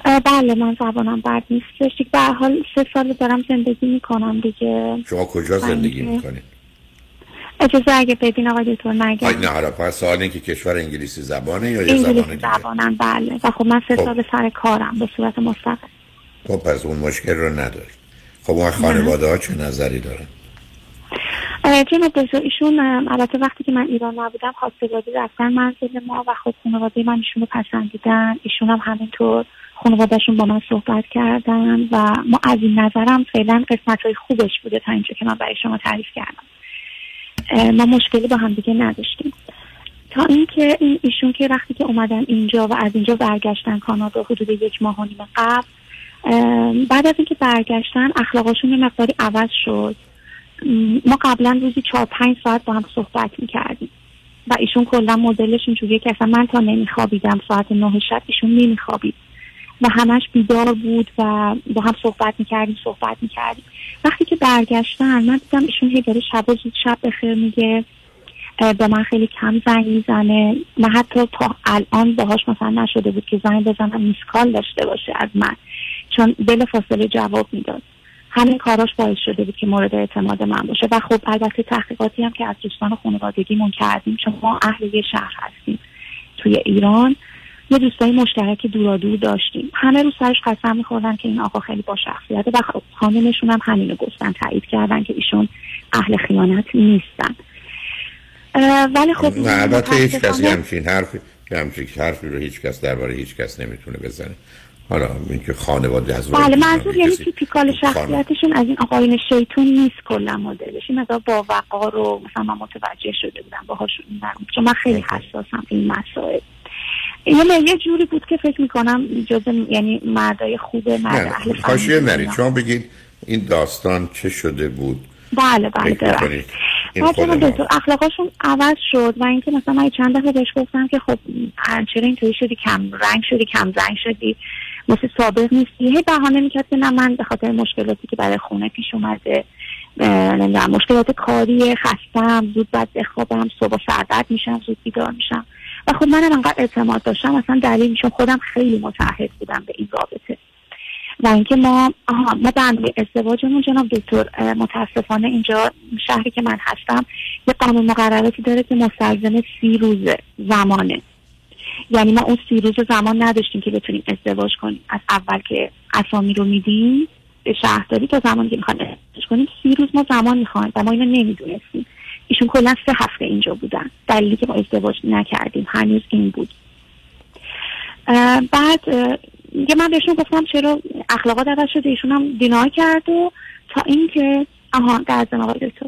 بله من زبانم بد نیست. به حال سه سال دارم زندگی می‌کنم دیگه. شما کجا زندگی می‌کنید؟ اجازه اگه ببین آقای دکتر نگم نه حالا پس سوال که کشور انگلیسی زبانه یا یه زبان دیگه؟ زبانم بله. و خب من سه خب. سال سر کارم به صورت مستقل. خب پس اون مشکل رو ندارید. خب اون خانواده ها چه نظری دارن؟ جناب دکتر ایشون البته وقتی که من ایران نبودم خواستگاری رفتن منزل ما و خب خانواده من ایشون رو پسندیدن. ایشون هم همینطور. خانوادهشون با من صحبت کردن و ما از این نظرم فعلا قسمت های خوبش بوده تا اینجا که من برای شما تعریف کردم. ما مشکلی با هم دیگه نداشتیم. تا اینکه این ایشون که وقتی که اومدن اینجا و از اینجا برگشتن کانادا حدود یک ماه و نیم قبل بعد از اینکه برگشتن اخلاقاشون یه مقداری عوض شد. ما قبلا روزی چهار پنج ساعت با هم صحبت می‌کردیم و ایشون کلا مدلش اینجوریه که اصلا من تا نمیخوابیدم ساعت نه شب ایشون نمیخوابید. و همش بیدار بود و با هم صحبت می‌کردیم صحبت می‌کردیم. وقتی که برگشتن من دیدم ایشون هی داره شب و شب بخیر میگه به من خیلی کم زنگ می‌زنه. من حتی تا الان باهاش مثلا نشده بود که زنگ بزنم میسکال داشته باشه از من. چون بل فاصله جواب می‌داد. همین کاراش باعث شده بود که مورد اعتماد من باشه. و خب البته تحقیقاتی هم که از دوستان خانوادگیمون کردیم چون ما اهل یه شهر هستیم. توی ایران یه دوستای مشترک دورا دور داشتیم. همه رو سرش قسم میخوردن که این آقا خیلی با شخصیته و خب خانمشون هم همینو گفتن تایید کردن که ایشون اهل خیانت نیستن. ولی خب البته هیچ کسی همچین حرفی همچین حرفی رو هیچ کس درباره هیچ کس نمی‌تونه بزنه. حالا اینکه خانواده از بله منظور یعنی تیپیکال شخصیتشون از این آقایون شیطون نیست کلا مدلش. این مثلا با وقار و مثلا من متوجه شده بودم باهاشون چون من خیلی حساسم این مسائل. یه یه جوری بود که فکر می‌کنم جز یعنی مردای خوب مرد اهل خواهشیه نرید شما بگید این داستان چه شده بود؟ بله بله بعد دکتر اخلاقاشون عوض شد و اینکه مثلا من چند دفعه بهش گفتم که خب چرا اینطوری شدی کم رنگ شدی کم رنگ شدی مثل سابق نیستی. هی بهانه می‌کرد که نه من به خاطر مشکلاتی که برای خونه پیش اومده نمی‌دونم مشکلات کاری خستم زود بعد بخوابم صبح سردرد میشم زود بیدار میشم. و خب منم انقدر اعتماد داشتم اصلا دلیل میشم خودم خیلی متعهد بودم به این رابطه. و اینکه ما آها ما برنامه ازدواجمون جناب دکتر متاسفانه اینجا شهری که من هستم یه قانون مقرراتی داره که مستلزم سی روز زمانه. یعنی ما اون سی روز زمان نداشتیم که بتونیم ازدواج کنیم. از اول که اسامی رو میدیم به شهرداری تا زمانی که می‌خوایم ازدواج کنیم سی روز ما زمان می‌خوایم و ما اینو نمی‌دونستیم. ایشون کلا سه هفته اینجا بودن. دلیلی که ما ازدواج نکردیم هنوز این بود. بعد یه من بهشون گفتم چرا اخلاقات عوض شده ایشون هم دینای کرد و تا اینکه آها در آقای دکتر.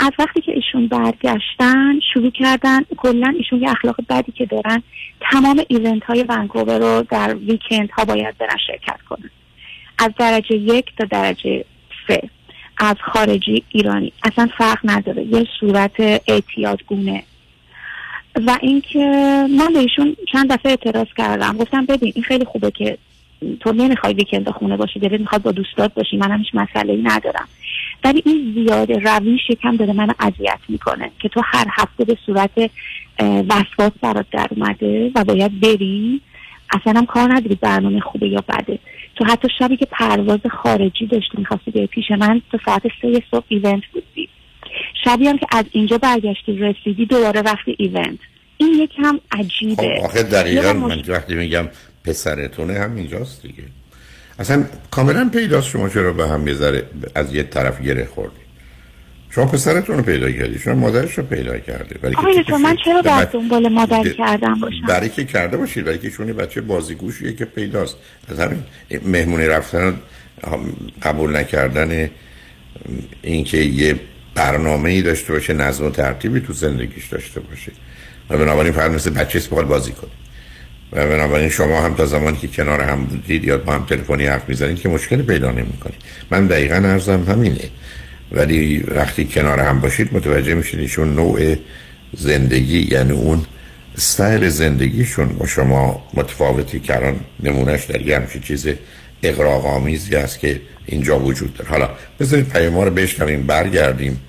از وقتی که ایشون برگشتن شروع کردن کلا ایشون یه اخلاق بدی که دارن تمام ایونت های ونکوور رو در ویکند ها باید برن شرکت کنن. از درجه یک تا درجه سه. از خارجی ایرانی. اصلا فرق نداره. یه صورت اعتیادگونه و اینکه من بهشون چند دفعه اعتراض کردم. گفتم ببین این خیلی خوبه که تو نمی‌خوای ویکند خونه باشی دلت می‌خواد با دوستات باشی. من هیچ مسئله ای ندارم. ولی این زیاده رویش یکم داره من اذیت می‌کنه که تو هر هفته به صورت وسواس برات در اومده و باید بری. اصلا هم کار نداری برنامه خوبه یا بده. تو حتی شبی که پرواز خارجی داشتی می‌خواستی به پیش من تو ساعت سه صبح ایونت بودی. شبی هم که از اینجا برگشتی رسیدی دوباره رفتی ایونت. این یکم عجیبه. خب آخه دقیقا من وقتی میگم پسرتونه هم اینجاست دیگه. اصلا کاملا پیداست شما چرا به هم یه از یه طرف گره خوردی. شما پسرتون رو پیدا کردی شما مادرش رو پیدا کرده برای آقای من چرا در دنبال مادر کردم باشم؟ برای که کرده باشید برای که شونی بچه بازیگوشیه که پیداست. از همین مهمونی رفتن قبول نکردن اینکه یه برنامه ای داشته باشه نظم و ترتیبی تو زندگیش داشته باشه. و بنابراین فرد مثل بچه اسپال بازی کنه و بنابراین شما هم تا زمانی که کنار هم بودید یا با هم تلفنی حرف می‌زنید که مشکل پیدا نمی‌کنید. من دقیقا ارزم همینه. ولی وقتی کنار هم باشید متوجه میشید ایشون نوع زندگی یعنی اون استایل زندگیشون با شما متفاوتی کردن نمونهش در یه همچین چیز اقراق آمیزی است که اینجا وجود داره. حالا بذارید پیما رو بشنویم برگردیم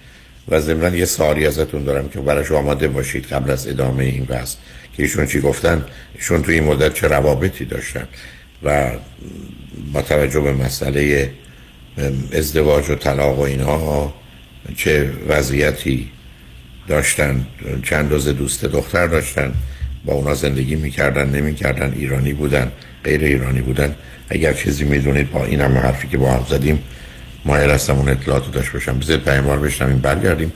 و ضمن یه سوالی ازتون دارم که براش آماده باشید قبل از ادامه این بحث. که ایشون چی گفتن؟ ایشون توی این مدت چه روابطی داشتن؟ و با توجه به مسئله ازدواج و طلاق و اینها چه وضعیتی داشتن چند روز دوست دختر داشتن با اونا زندگی می‌کردن نمی‌کردن ایرانی بودن غیر ایرانی بودن. اگر چیزی می‌دونید با این همه حرفی که با هم زدیم مایل هستم اون اطلاعاتو داشت باشم. بذار پیمار بشنم برگردیم.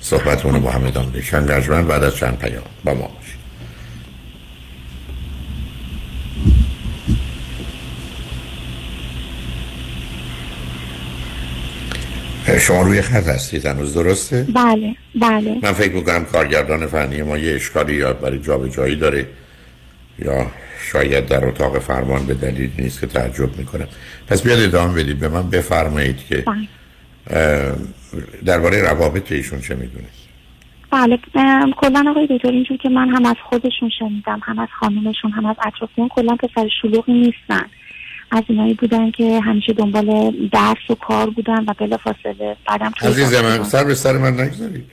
صحبتمون با هم ادامه چند بعد از چند پیام. با ما. شما روی خط هستید هنوز درسته؟ بله بله من فکر می‌کنم کارگردان فنی ما یه اشکالی یاد برای جایی داره یا شاید در اتاق فرمان به دلیلی نیست که تعجب می‌کنم پس بیاد ادامه بدید به من بفرمایید که بله. درباره روابط ایشون چه می‌دونید بله کلا آقای دکتر اینجور که من هم از خودشون شنیدم هم از خانومشون هم از اطرافیان کلا پسر شلوغی نیستن از اینایی بودن که همیشه دنبال درس و کار بودن و بلا فاصله بعدم عزیز من سر به سر من نگذارید.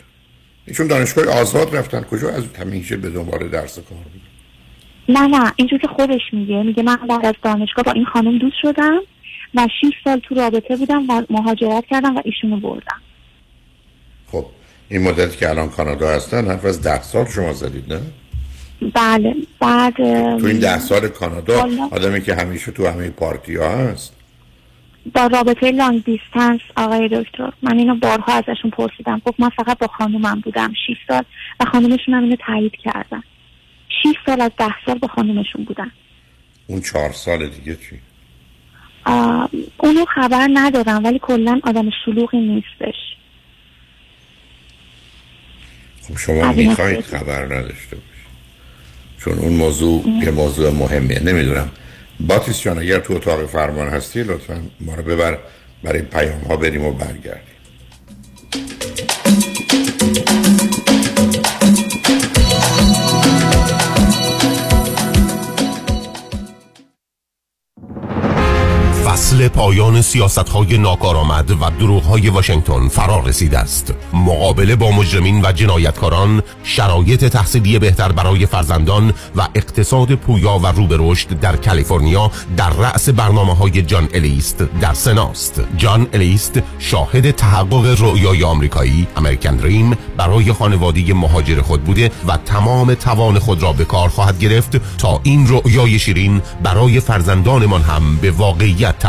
ایشون دانشگاه آزاد رفتن. کجا؟ از همیشه به دنبال درس و کار بودن نه نه اینجور که خودش میگه. میگه من بعد از دانشگاه با این خانم دوست شدم و 6 سال تو رابطه بودم و مهاجرت کردم و ایشونو بردم. خب این مدتی که الان کانادا هستن حرف از ده سال شما زدید نه؟ بله بعد تو این ده سال کانادا آدمی که همیشه تو همه پارتی ها هست؟ با رابطه لانگ دیستنس آقای دکتر من اینو بارها ازشون پرسیدم. گفت من فقط با خانومم بودم 6 سال و خانومشون هم اینو تایید کردن. 6 سال از ده سال با خانومشون بودن. اون چهار سال دیگه چی؟ اونو خبر ندارم ولی کلا آدم شلوغی نیستش. خب شما می‌خواید خبر نداشته چون اون موضوع یه موضوع مهمیه. نمی‌دونم. باتیس جان اگر تو اتاق فرمان هستی لطفا ما رو ببر برای پیام ها بریم و برگردیم. فصل پایان سیاست های ناکارآمد و دروغ های واشنگتن فرا رسیده است. مقابله با مجرمین و جنایتکاران شرایط تحصیلی بهتر برای فرزندان و اقتصاد پویا و رو به رشد در کالیفرنیا در رأس برنامه های جان الیست در سناست. جان الیست شاهد تحقق رؤیای آمریکایی امریکن دریم برای خانواده مهاجر خود بوده و تمام توان خود را به کار خواهد گرفت تا این رؤیای شیرین برای فرزندانمان هم به واقعیت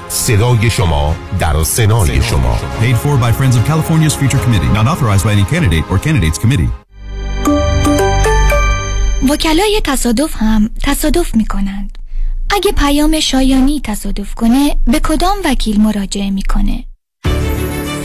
صدای شما در سنای شما Paid for by Friends of California's Future Committee. Not authorized by any candidate or candidates committee. وکلای تصادف هم تصادف می کنند. اگه پیام شایانی تصادف کنه به کدام وکیل مراجعه می‌کنه؟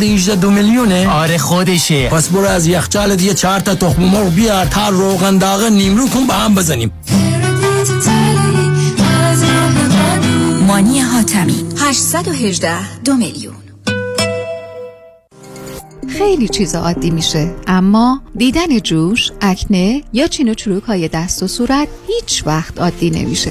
818 دو میلیونه؟ آره خودشه. پس برو از یخچالت یه چهار تا تخم مرغ بیار تا روغن داغ نیمرو کن با هم بزنیم. مانی حاتمی 818 دو میلیون. خیلی چیز عادی میشه اما دیدن جوش، اکنه یا چین و چروک های دست و صورت هیچ وقت عادی نمیشه.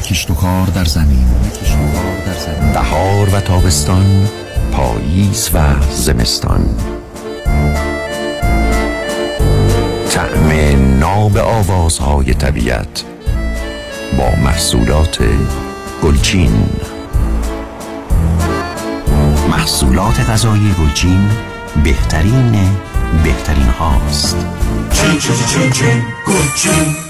کشت و کار در زمین. بهار و تابستان پاییز و زمستان. طعم ناب آوازهای طبیعت با محصولات گلچین. محصولات غذایی گلچین بهترین بهترین هاست. چین چین چین چین گلچین.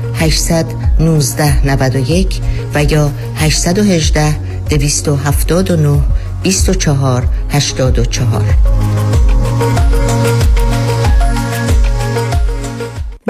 819 91 و یا 818 279 24 84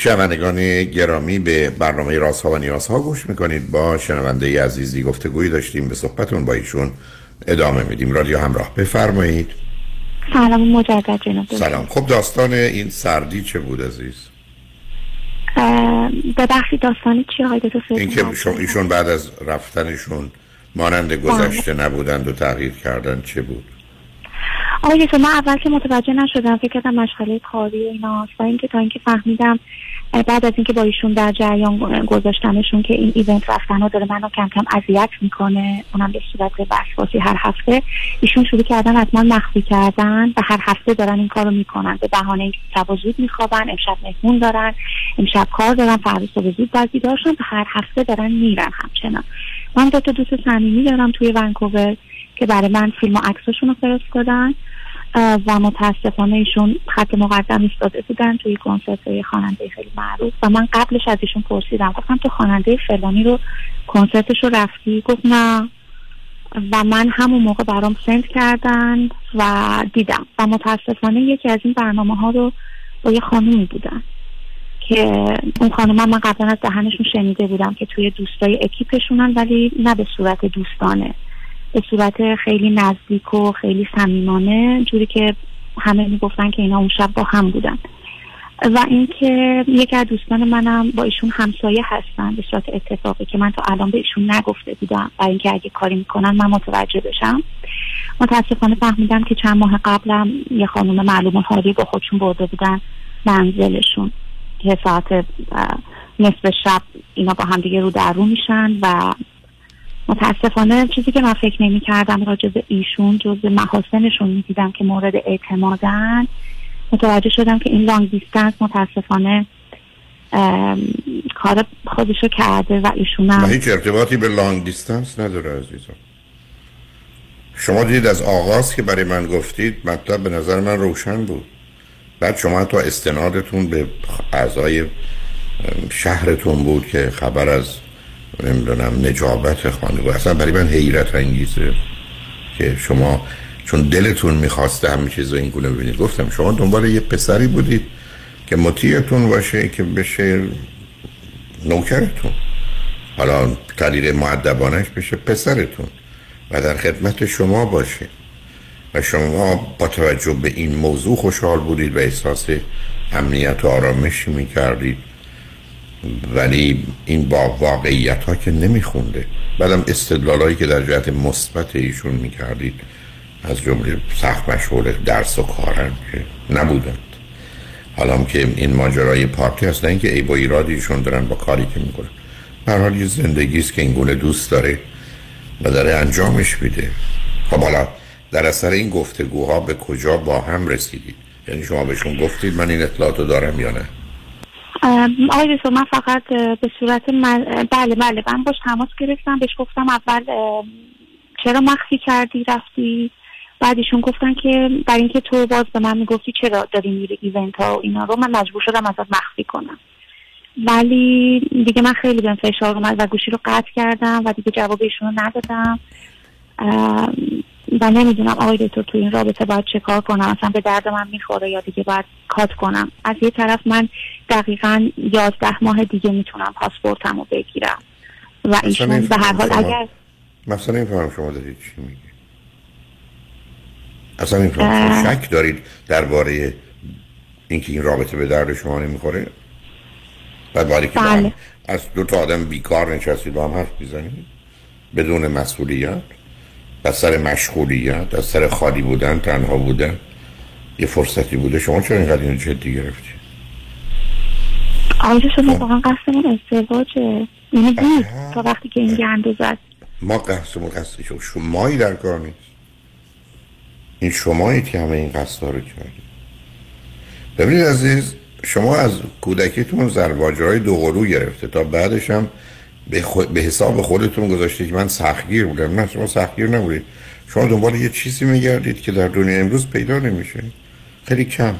شنوندگان گرامی به برنامه راست ها و نیاز ها گوش می‌کنید. با شنونده عزیزی گفتگویی داشتیم. به صحبتون با ایشون ادامه میدیم. رادیو همراه بفرمایید. سلام مجدد جناب سلام. خب داستان این سردی چه بود عزیز؟ ببخشید داستانی چی آقای دکتر؟ این که ایشون بعد از رفتنشون مانند گذشته نبودند و تغییر کردن چه بود؟ آقای من اول که متوجه نشدم فکر کردم مشغله کاری و ایناست و اینکه تا اینکه فهمیدم بعد از اینکه با ایشون در جریان گذاشتنشون که این ایونت رفتن داره منو کم کم اذیت می‌کنه اونم به صورت وسواسی هر هفته ایشون شروع کردن از من مخفی کردن و هر هفته دارن این کارو می‌کنن. به بهانه اینکه شب زود میخوابن امشب مهمون دارن امشب کار دارن فردا صبح زود باید بیدارشن و هر هفته دارن میرن همچنان. من دو تا دوست صمیمی دارم توی ونکوور. که برای من فیلم و عکسشون رو فرستادن و متاسفانه ایشون خط مقدم ایستاده بودن توی کنسرت های خواننده خیلی معروف. و من قبلش از ایشون پرسیدم. گفتم تو خواننده فلانی رو کنسرتش رو رفتی؟ گفت نه. و من همون موقع برام سنت کردن و دیدم. و متاسفانه یکی از این برنامه ها رو با یه خانومی بودن که اون خانم من قبلا از دهنشون شنیده بودم که توی دوستای اکیپشونن ولی نه به صورت دوستانه. به صورت خیلی نزدیک و خیلی صمیمانه جوری که همه می‌گفتن که اینا اون شب با هم بودن. و اینکه یکی از دوستان منم با ایشون همسایه هستن به صورت اتفاقی که من تا الان به ایشون نگفته بودم. و اینکه اگه کاری می‌کنن من متوجه بشم. متاسفانه فهمیدم که چند ماه قبلم یه خانم معلوم حالی با خودشون برده بودن منزلشون. که ساعت نصف شب اینا با هم دیگه رو در رو میشن و متاسفانه چیزی که من فکر نمی کردم به ایشون جز محاسنشون می دیدم که مورد اعتمادن. متوجه شدم که این لانگ دیستنس متاسفانه کار خودشو کرده و ایشون هم هیچ ارتباطی به لانگ دیستنس نداره عزیزم. شما دید از آغاز که برای من گفتید مطلب به نظر من روشن بود. بعد شما تا استنادتون به اعضای شهرتون بود که خبر از نمی‌دونم نجابت خانواده اصلا برای من حیرت انگیزه که شما چون دلتون می‌خواسته همه چیز رو این گونه ببینید. گفتم شما دنبال یه پسری بودید که مطیعتون باشه که بشه نوکرتون. حالا قدیر معدبانش بشه پسرتون و در خدمت شما باشه. و شما با توجه به این موضوع خوشحال بودید و احساس امنیت و آرامشی می‌کردید. ولی این با واقعیت ها که نمیخونده. بعدم استدلال هایی که در جهت مثبت ایشون می‌کردید از جمله سخت مشغول درس و کارن که نبودند. حالا که این ماجرای پارتی هست نه اینکه ای با ایرادی ایشون دارن با کاری که می‌کنن. به حال یه زندگی است که این گونه دوست داره و داره انجامش میده. خب حالا در اثر این گفتگوها به کجا با هم رسیدید؟ یعنی شما بهشون گفتید من این اطلاعات رو دارم یا نه؟ آقای من فقط به صورت من... بله بله من باش تماس گرفتم بهش گفتم اول چرا مخفی کردی رفتی؟ بعد ایشون گفتن که برای اینکه تو باز به من می‌گفتی چرا داری میری ایونت ها و اینا رو من مجبور شدم ازت مخفی کنم. ولی دیگه من خیلی بهم فشار اومد و گوشی رو قطع کردم و دیگه جواب ایشون رو ندادم و نمی‌دونم آقای دکتر تو این رابطه باید چه کار کنم اصلا به درد من می‌خوره یا دیگه باید کات کنم. از یه طرف من دقیقا یازده ماه دیگه می‌تونم پاسپورتم رو بگیرم. و ایشون به هر حال شما- اگر مثلا این فهم شما دارید چی میگی؟ اصلا این شما شک دارید درباره اینکه این رابطه به درد شما نمی‌خوره؟ بعد باری که با هم بله. از دو تا آدم بیکار نشستید با هم حرف می‌زنید؟ بدون مسئولیت؟ از سر مشغولیت از سر خالی بودن تنها بودن یه فرصتی بوده. شما چرا اینقدر اینو جدی گرفتی؟ آقای شما واقعا قصدمون ازدواجه. یعنی بود تا وقتی که این گندو زد. ما قصدمون قصد شما. شمایی در کار نیست. این شمایید که همه این قصد رو کردید ببینید عزیز شما از کودکیتون زرباجه های دو گرفته تا بعدش هم به, خود- به حساب خودتون گذاشتید که من سختگیر بودم. نه شما سختگیر نبودید. شما دنبال یه چیزی میگردید که در دنیا امروز پیدا نمیشه خیلی کم.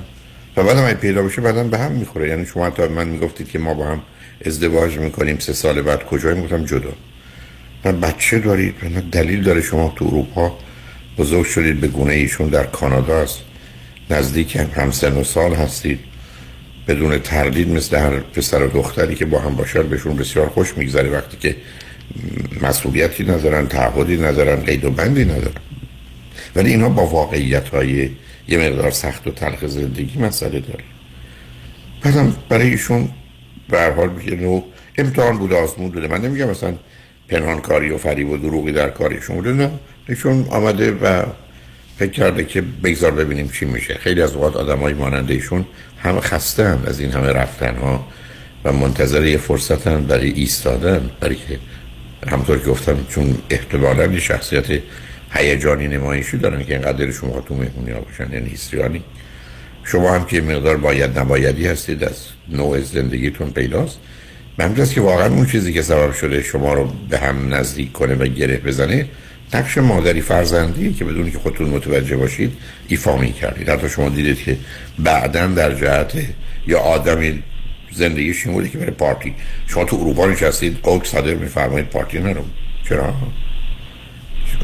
و بعد هم پیدا بشه بعدا به هم می‌خوره. یعنی شما حتی من می‌گفتید که ما با هم ازدواج می‌کنیم سه سال بعد کجایی؟ می‌گفتم جدا. و بچه دارید نه دلیل داره شما تو اروپا بزرگ شدید به گونه ایشون در کانادا است نزدیک هم همسن و سال هستید. بدون تردید مثل هر پسر و دختری که با هم باشن بهشون بسیار خوش میگذره. وقتی که مسئولیتی ندارن تعهدی ندارن قید و بندی ندارن. ولی اینا با واقعیت های یه مقدار سخت و تلخ زندگی مسئله داره. بعدم برای ایشون به هر حال یه نوع امتحان بوده آزمون بوده. من نمیگم مثلا پنهانکاری و فریب و دروغی در کاریشون بوده نه. ایشون آمده و فکر کرده که بگذار ببینیم چی میشه. خیلی از اوقات آدم های ماننده ایشون هن از این همه رفتن ها و منتظر یه فرصت هم برای ایستادن برای که همطور که گفتم چون احتمالا یه شخصیت هیجانی نمایشی دارن که اینقدر می‌خواد تو مهمونی ها باشن یعنی هیستریانی. شما هم که مقدار باید نبایدی هستید از نوع زندگیتون پیداست. جاست که واقعا اون چیزی که سبب شده شما رو به هم نزدیک کنه و گره بزنه نقش مادری فرزندی که بدون که خودتون متوجه باشید ایفا می کردید حتی شما دیدید که بعدا در جهت یا آدمی زندگیش این بوده که برای پارتی. شما تو اروپا نشستید قوک صادر میفرمایید پارتی نرو. چرا؟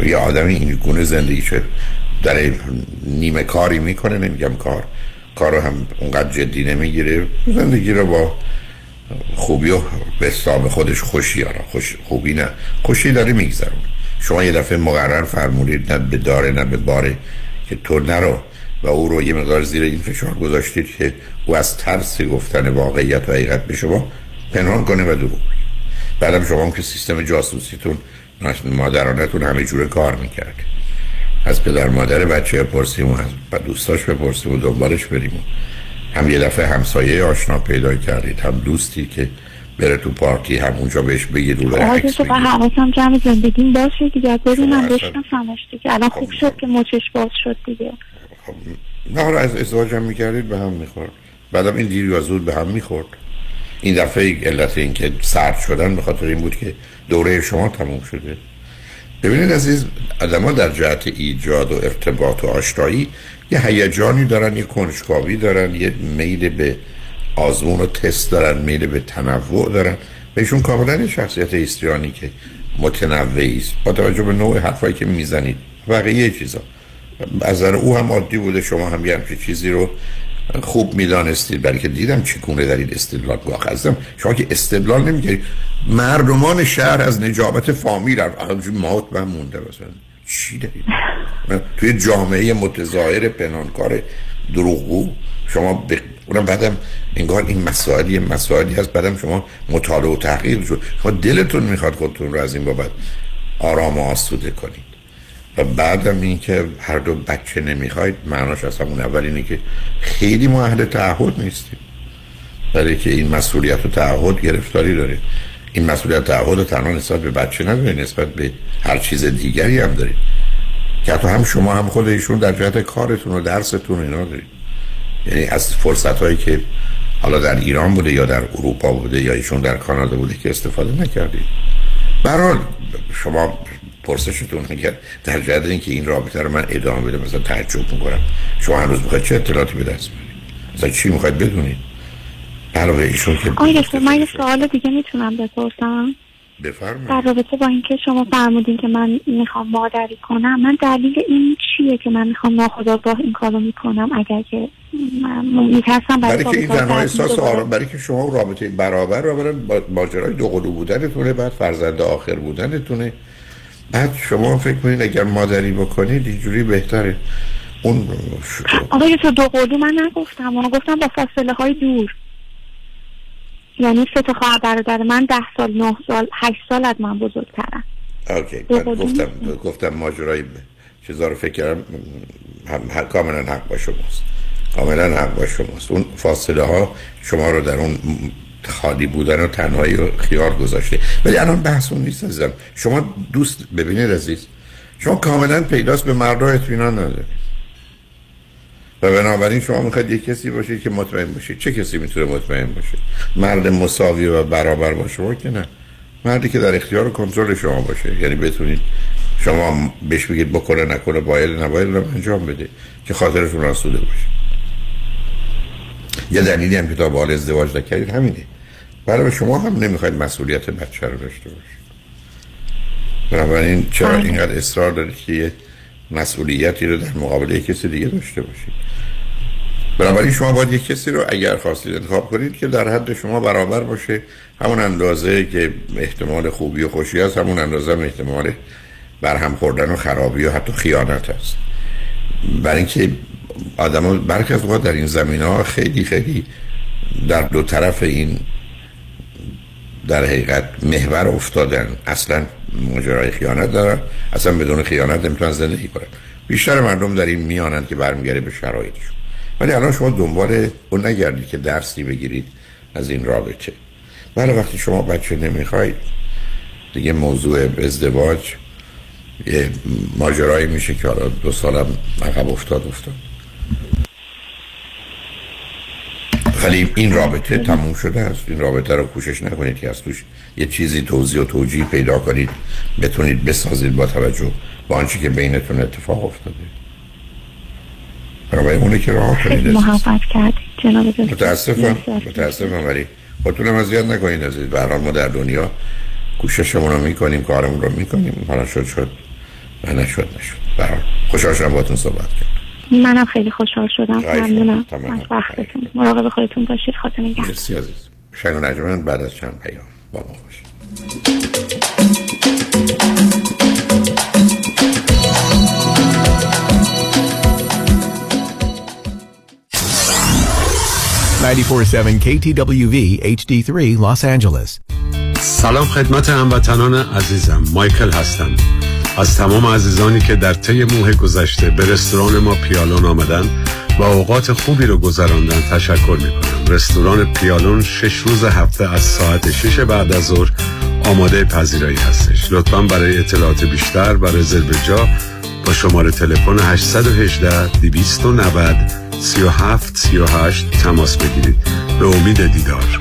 یه آدمی این گونه زندگیشه در نیمه کاری می‌کنه نمیگم کار. کار رو هم اونقدر جدی نمی‌گیره. زندگی رو با خوبی و به خودش خوشی آره. خوش خوبی نه. خوشی داره میگذرون شما یه دفعه مقرر فرمودید نه به داره نه به باره که تو نرو و او رو یه مقدار زیر این فشار گذاشتید که او از ترس گفتن واقعیت و حقیقت به شما پنهان کنه و دروغ. بعدم شما هم که سیستم جاسوسیتون مادرانتون همه جوره کار می‌کرد از پدر مادر بچه پرسیم و از دوستاش بپرسیم و دنبالش بریم هم یه دفعه همسایه آشنا پیدا کردید هم دوستی که بره تو پارتی همونجا بهش بگید رو آقای عکس. و حواسم جمع زندگیم باشه دیگه ببینم بشناسمش دیگه. الان خوب شد که مچش باز شد دیگه. نه حالا از ازدواج هم می‌کردید به هم می‌خورد. بعدم این دیر یا زود به هم می‌خورد. این دفعه علت این که سرد شدن به خاطر این بود که دوره شما تموم شده. ببینید عزیز آدم در جهت ایجاد و ارتباط و آشنایی یه هیجانی دارن یه کنجکاوی دارن یه میل به آزمون و تست دارن میل به تنوع دارن. بهشون کاملا شخصیت هیستریانی که متنوعی است با توجه به نوع حرفایی که می‌زنید. بقیه چیزا. از نظر او هم عادی بوده شما هم یه همچین چیزی رو خوب می‌دانستید. برای که دیدم چگونه دارید استدلال مؤخذم شما که استدلال نمی‌کردید. مردمان شهر از نجابت فامیل همجور مات من مونده مثلا. چی دارید؟ توی جامعه متظاهر پنهانکار دروغگو. شما ب... اونم بعدم انگار این مسائلی مسائلی هست. بعدم شما مطالعه و تحقیق شد. شما دلتون می‌خواد خودتون رو از این بابت آرام و آسوده کنید. و بعدم این که هر دو بچه نمی‌خواید معناش از همون اول اینه که خیلی ما تعهد نیستیم. برای که این مسئولیت و تعهد گرفتاری داره این مسئولیت تعهد تنها نسبت به بچه نداره نسبت به هر چیز دیگری هم داره که حتی هم شما هم خود ایشون در جهت کارتون و درستون اینا دارید. یعنی از فرصت هایی که حالا در ایران بوده یا در اروپا بوده یا ایشون در کانادا بوده که استفاده نکردید. برحال شما پرسشتون اگر در جهت اینکه این رابطه رو من ادامه بده مثلا تعجب می‌کنم. شما هنوز می‌خواید چه اطلاعاتی به دست مثلا چی می‌خواید بدونید؟ علاوه ایشون که آقای دکتر من یه سوال دیگه می‌تونم بپرسم؟ بفرمایید. در رابطه با اینکه شما فرمودین که من می‌خوام مادری کنم من دلیل این چیه که من می‌خوام ناخودآگاه این کارو می‌کنم اگر که من میترسم برای که این تنها احساس آرام برای که شما رابطه برابر رو برن با ماجرای دو قلو بودنتونه بعد فرزند آخر بودنتونه. بعد شما فکر کنید اگر مادری بکنید اینجوری بهتره. اون آقای تو دو قلو من نگفتم. من گفتم با فاصله های دور. یعنی سه تا خواهر برادر من ده سال نه سال هشت سال از من بزرگترن. اوکی. بعد گفتم گفتم ماجرای چیزا رو فکر کردم هم, کاملا حق با شماست. کاملا حق با شماست. اون فاصله ها شما رو در اون خالی بودن و تنهایی و خیار گذاشته. ولی الان بحث اون نیست عزیزم. شما دوست ببینید عزیز شما کاملا پیداست به مردا اطمینان نداره و بنابراین شما می‌خواید یک کسی باشید که مطمئن باشید چه کسی می‌تونه مطمئن باشه؟ مرد مساوی و برابر با شما که نه. مردی که در اختیار و کنترل شما باشه. یعنی بتونید شما بهش بگید بکنه نکنه باید نباید رو انجام بده که خاطرتون آسوده باشه. یه دلیلی هم که تا بال ازدواج نکردید همینه. برای شما هم نمی‌خواید مسئولیت بچه رو داشته باشید. بنابراین چرا اینقدر اصرار دارید که مسئولیتی رو در مقابل کسی دیگه داشته باشید. بنابراین شما باید یک کسی رو اگر خواستید انتخاب کنید که در حد شما برابر باشه. همون اندازه که احتمال خوبی و خوشی هست همون اندازه هم احتمال برهم خوردن و خرابی و حتی خیانت هست. برای اینکه آدم ها برخی از در این زمین ها خیلی خیلی در دو طرف این در حقیقت محور افتادن. اصلا ماجرای خیانت دارن. اصلا بدون خیانت نمی‌تونن زندگی کنن. بیشتر مردم در این میانن که برمیگره به شرایطشون. ولی الان شما دنبال اون نگردید که درسی بگیرید از این رابطه. ولی وقتی شما بچه نمی‌خواید دیگه موضوع ازدواج یه ماجرایی میشه که حالا دو سالم عقب افتاد افتاد. ولی این رابطه تموم شده است. این رابطه رو کوشش نکنید که از توش یه چیزی توضیح و توجیه پیدا کنید. بتونید بسازید با توجه با آنچه که بینتون اتفاق افتاده. برای اونه که راه کنید محبت کرد. جناب متاسفم متاسفم ولی خودتونم اذیت نکنید از به ما در دنیا کوششمون رو می‌کنیم کارمون رو می‌کنیم. حالا شد شد. و نشد نشد. برحال خوشحال شدم باتون صحبت کرد منم خیلی خوشحال شدم. ممنونم. از وقتتون مراقب خودتون باشید. خاطر نگهدار. مرسی عزیز. شنگ و بعد از چند پیام با ما باشید. 947 KTWV HD3 Los Angeles. سلام خدمت هموطنان عزیزم. مایکل هستم. از تمام عزیزانی که در طی موه گذشته به رستوران ما پیالون آمدن و اوقات خوبی رو گذراندن تشکر می کنم رستوران پیالون شش روز هفته از ساعت شش بعد از ظهر آماده پذیرایی هستش. لطفا برای اطلاعات بیشتر و رزرو جا با شماره تلفن 818 290 37 38 تماس بگیرید. به امید دیدار.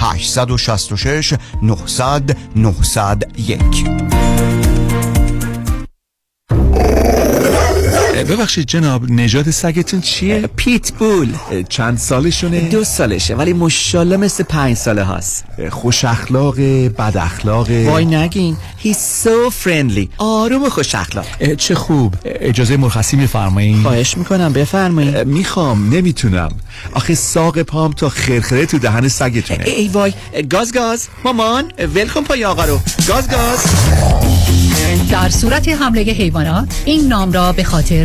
866 900 901 ببخشید جناب نجات سگتون چیه؟ پیت بول چند سالشونه؟ دو سالشه ولی مشالله مثل پنج ساله هاست. خوش اخلاق بد اخلاق. وای نگین He's so friendly. آروم و خوش اخلاق. چه خوب. اجازه مرخصی میفرمایید خواهش می‌کنم بفرمایید می‌خوام نمی‌تونم. آخه ساق پام تا خرخره تو دهن سگتونه. ای وای گاز گاز. مامان ولکن پای آقا رو. گاز گاز. در صورت حمله حیوانات این نام را به خاطر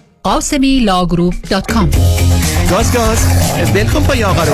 قاسمی Law Group dot com گاز گاز. ول کن پای آقا رو.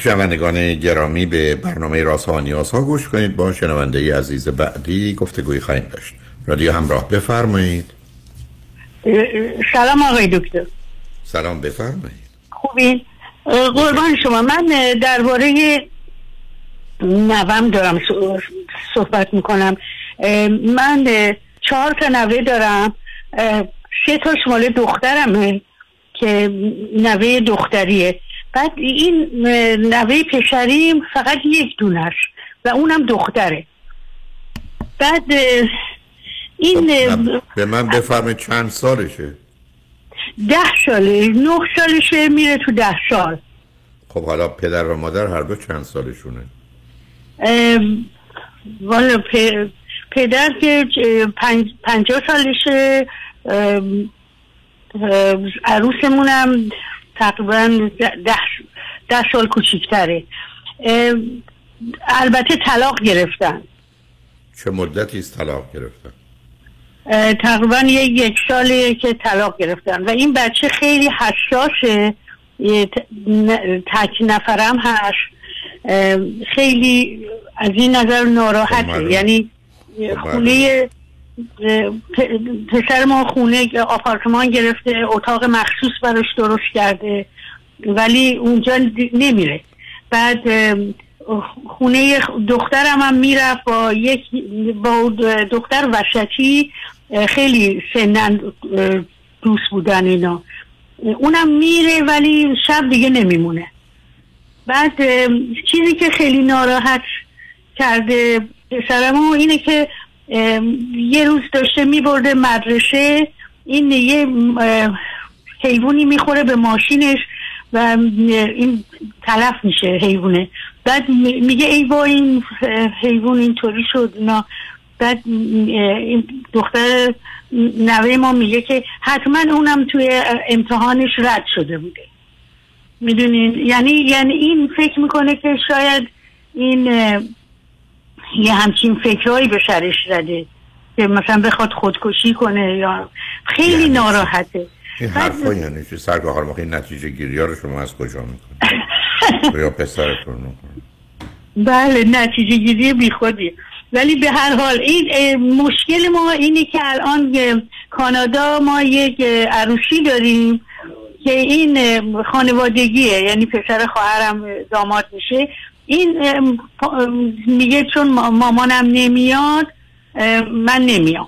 شنوندگان گرامی به برنامه راست ها نیاز ها گوش کنید. با شنونده عزیز بعدی گفتگوی خواهیم داشت. رادیو همراه بفرمایید. سلام آقای دکتر. سلام بفرمایید. خوبین قربان شما. من درباره نوم دارم صحبت می‌کنم. من چهار تا نوه دارم. سه تا مال دخترمه که نوه دختریه. بعد این نوه پسریم فقط یک دونش و اونم دختره. بعد این به من بفرمایید چند سالشه؟ ده ساله نه سالشه میره تو ده سال. خب حالا پدر و مادر هر دو چند سالشونه؟ والا پ- پدر که پنج پنجاه سالشه عروسمونم تقریبا ده, ده سال کوچیکتره. البته طلاق گرفتن. چه مدتی است طلاق گرفتن؟ تقریبا یک ساله که طلاق گرفتن. و این بچه خیلی حساسه. تک نفرم هست. خیلی از این نظر خب ناراحته. یعنی خونه اه، پ- پسر ما خونه آپارتمان گرفته اتاق مخصوص براش درست کرده ولی اونجا نمیره. بعد خونه دخترم هم می‌رفت با یک با دختر وسطی خیلی سنن دوست بودن اینا. اونم میره ولی شب دیگه نمیمونه. بعد چیزی که خیلی ناراحت کرده پسرمو اینه که یه روز داشته میبرده مدرسه این یه حیوانی می‌خوره به ماشینش و این تلف میشه حیوانه. بعد می- میگه ای وای این حیوان اینطوری شد اینا. بعد این دختر نوه ما میگه که حتما اونم توی امتحانش رد شده بوده. می‌دونین؟ یعنی یعنی این فکر می‌کنه که شاید این یه همچین فکرهایی به سرش زده که مثلا بخواد خودکشی کنه یا خیلی ناراحته. این حرفا یعنی چه سرگاه حال این نتیجه گیری رو شما از کجا می‌کنید؟ یا پسرتون می‌کنید؟ بله نتیجه گیری بی خودی ولی به هر حال این مشکل ما اینه که الان کانادا ما یک عروسی داریم که این خانوادگیه. یعنی پسر خواهرم اه، داماد میشه. این میگه چون ما- مامانم نمیاد من نمیام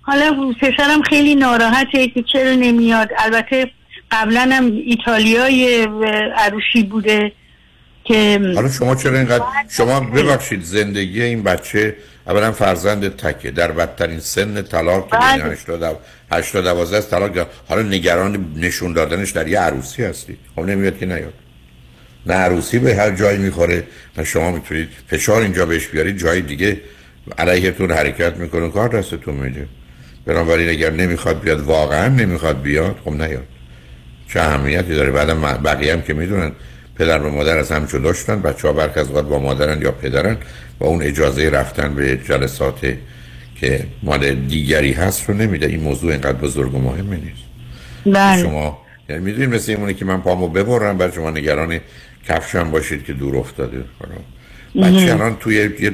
حالا پسرم خیلی ناراحته که چرا نمیاد البته قبلا هم ایتالیای عروسی بوده که حالا شما چرا اینقدر شما ببخشید زندگی این بچه اولا فرزند تکه در بدترین سن طلاق که بله. بین 80 80 12 است طلاق. حالا نگران نشون دادنش در یه عروسی هستید خب نمیاد که نیاد نه عروسی به هر جایی می‌خوره نه شما می‌تونید فشار اینجا بهش بیارید جای دیگه علیهتون حرکت می‌کنه کار دستتون میده. بنابراین اگر نمی‌خواد بیاد واقعا نمی‌خواد بیاد خب نیاد. چه اهمیتی داره؟ بعدم بقیه هم که می‌دونن. پدر و مادر از هم جدا شدن بچه ها برخ از اوقات با مادرن یا پدرن و اون اجازه رفتن به جلسات که مال دیگری هست رو نمیده. این موضوع اینقدر بزرگ و مهمی نیست. بله. شما یعنی می‌دونید مثل که من پامو ببرم بعد شما نگران کفشم باشید که دور افتاده. بچه الان توی یه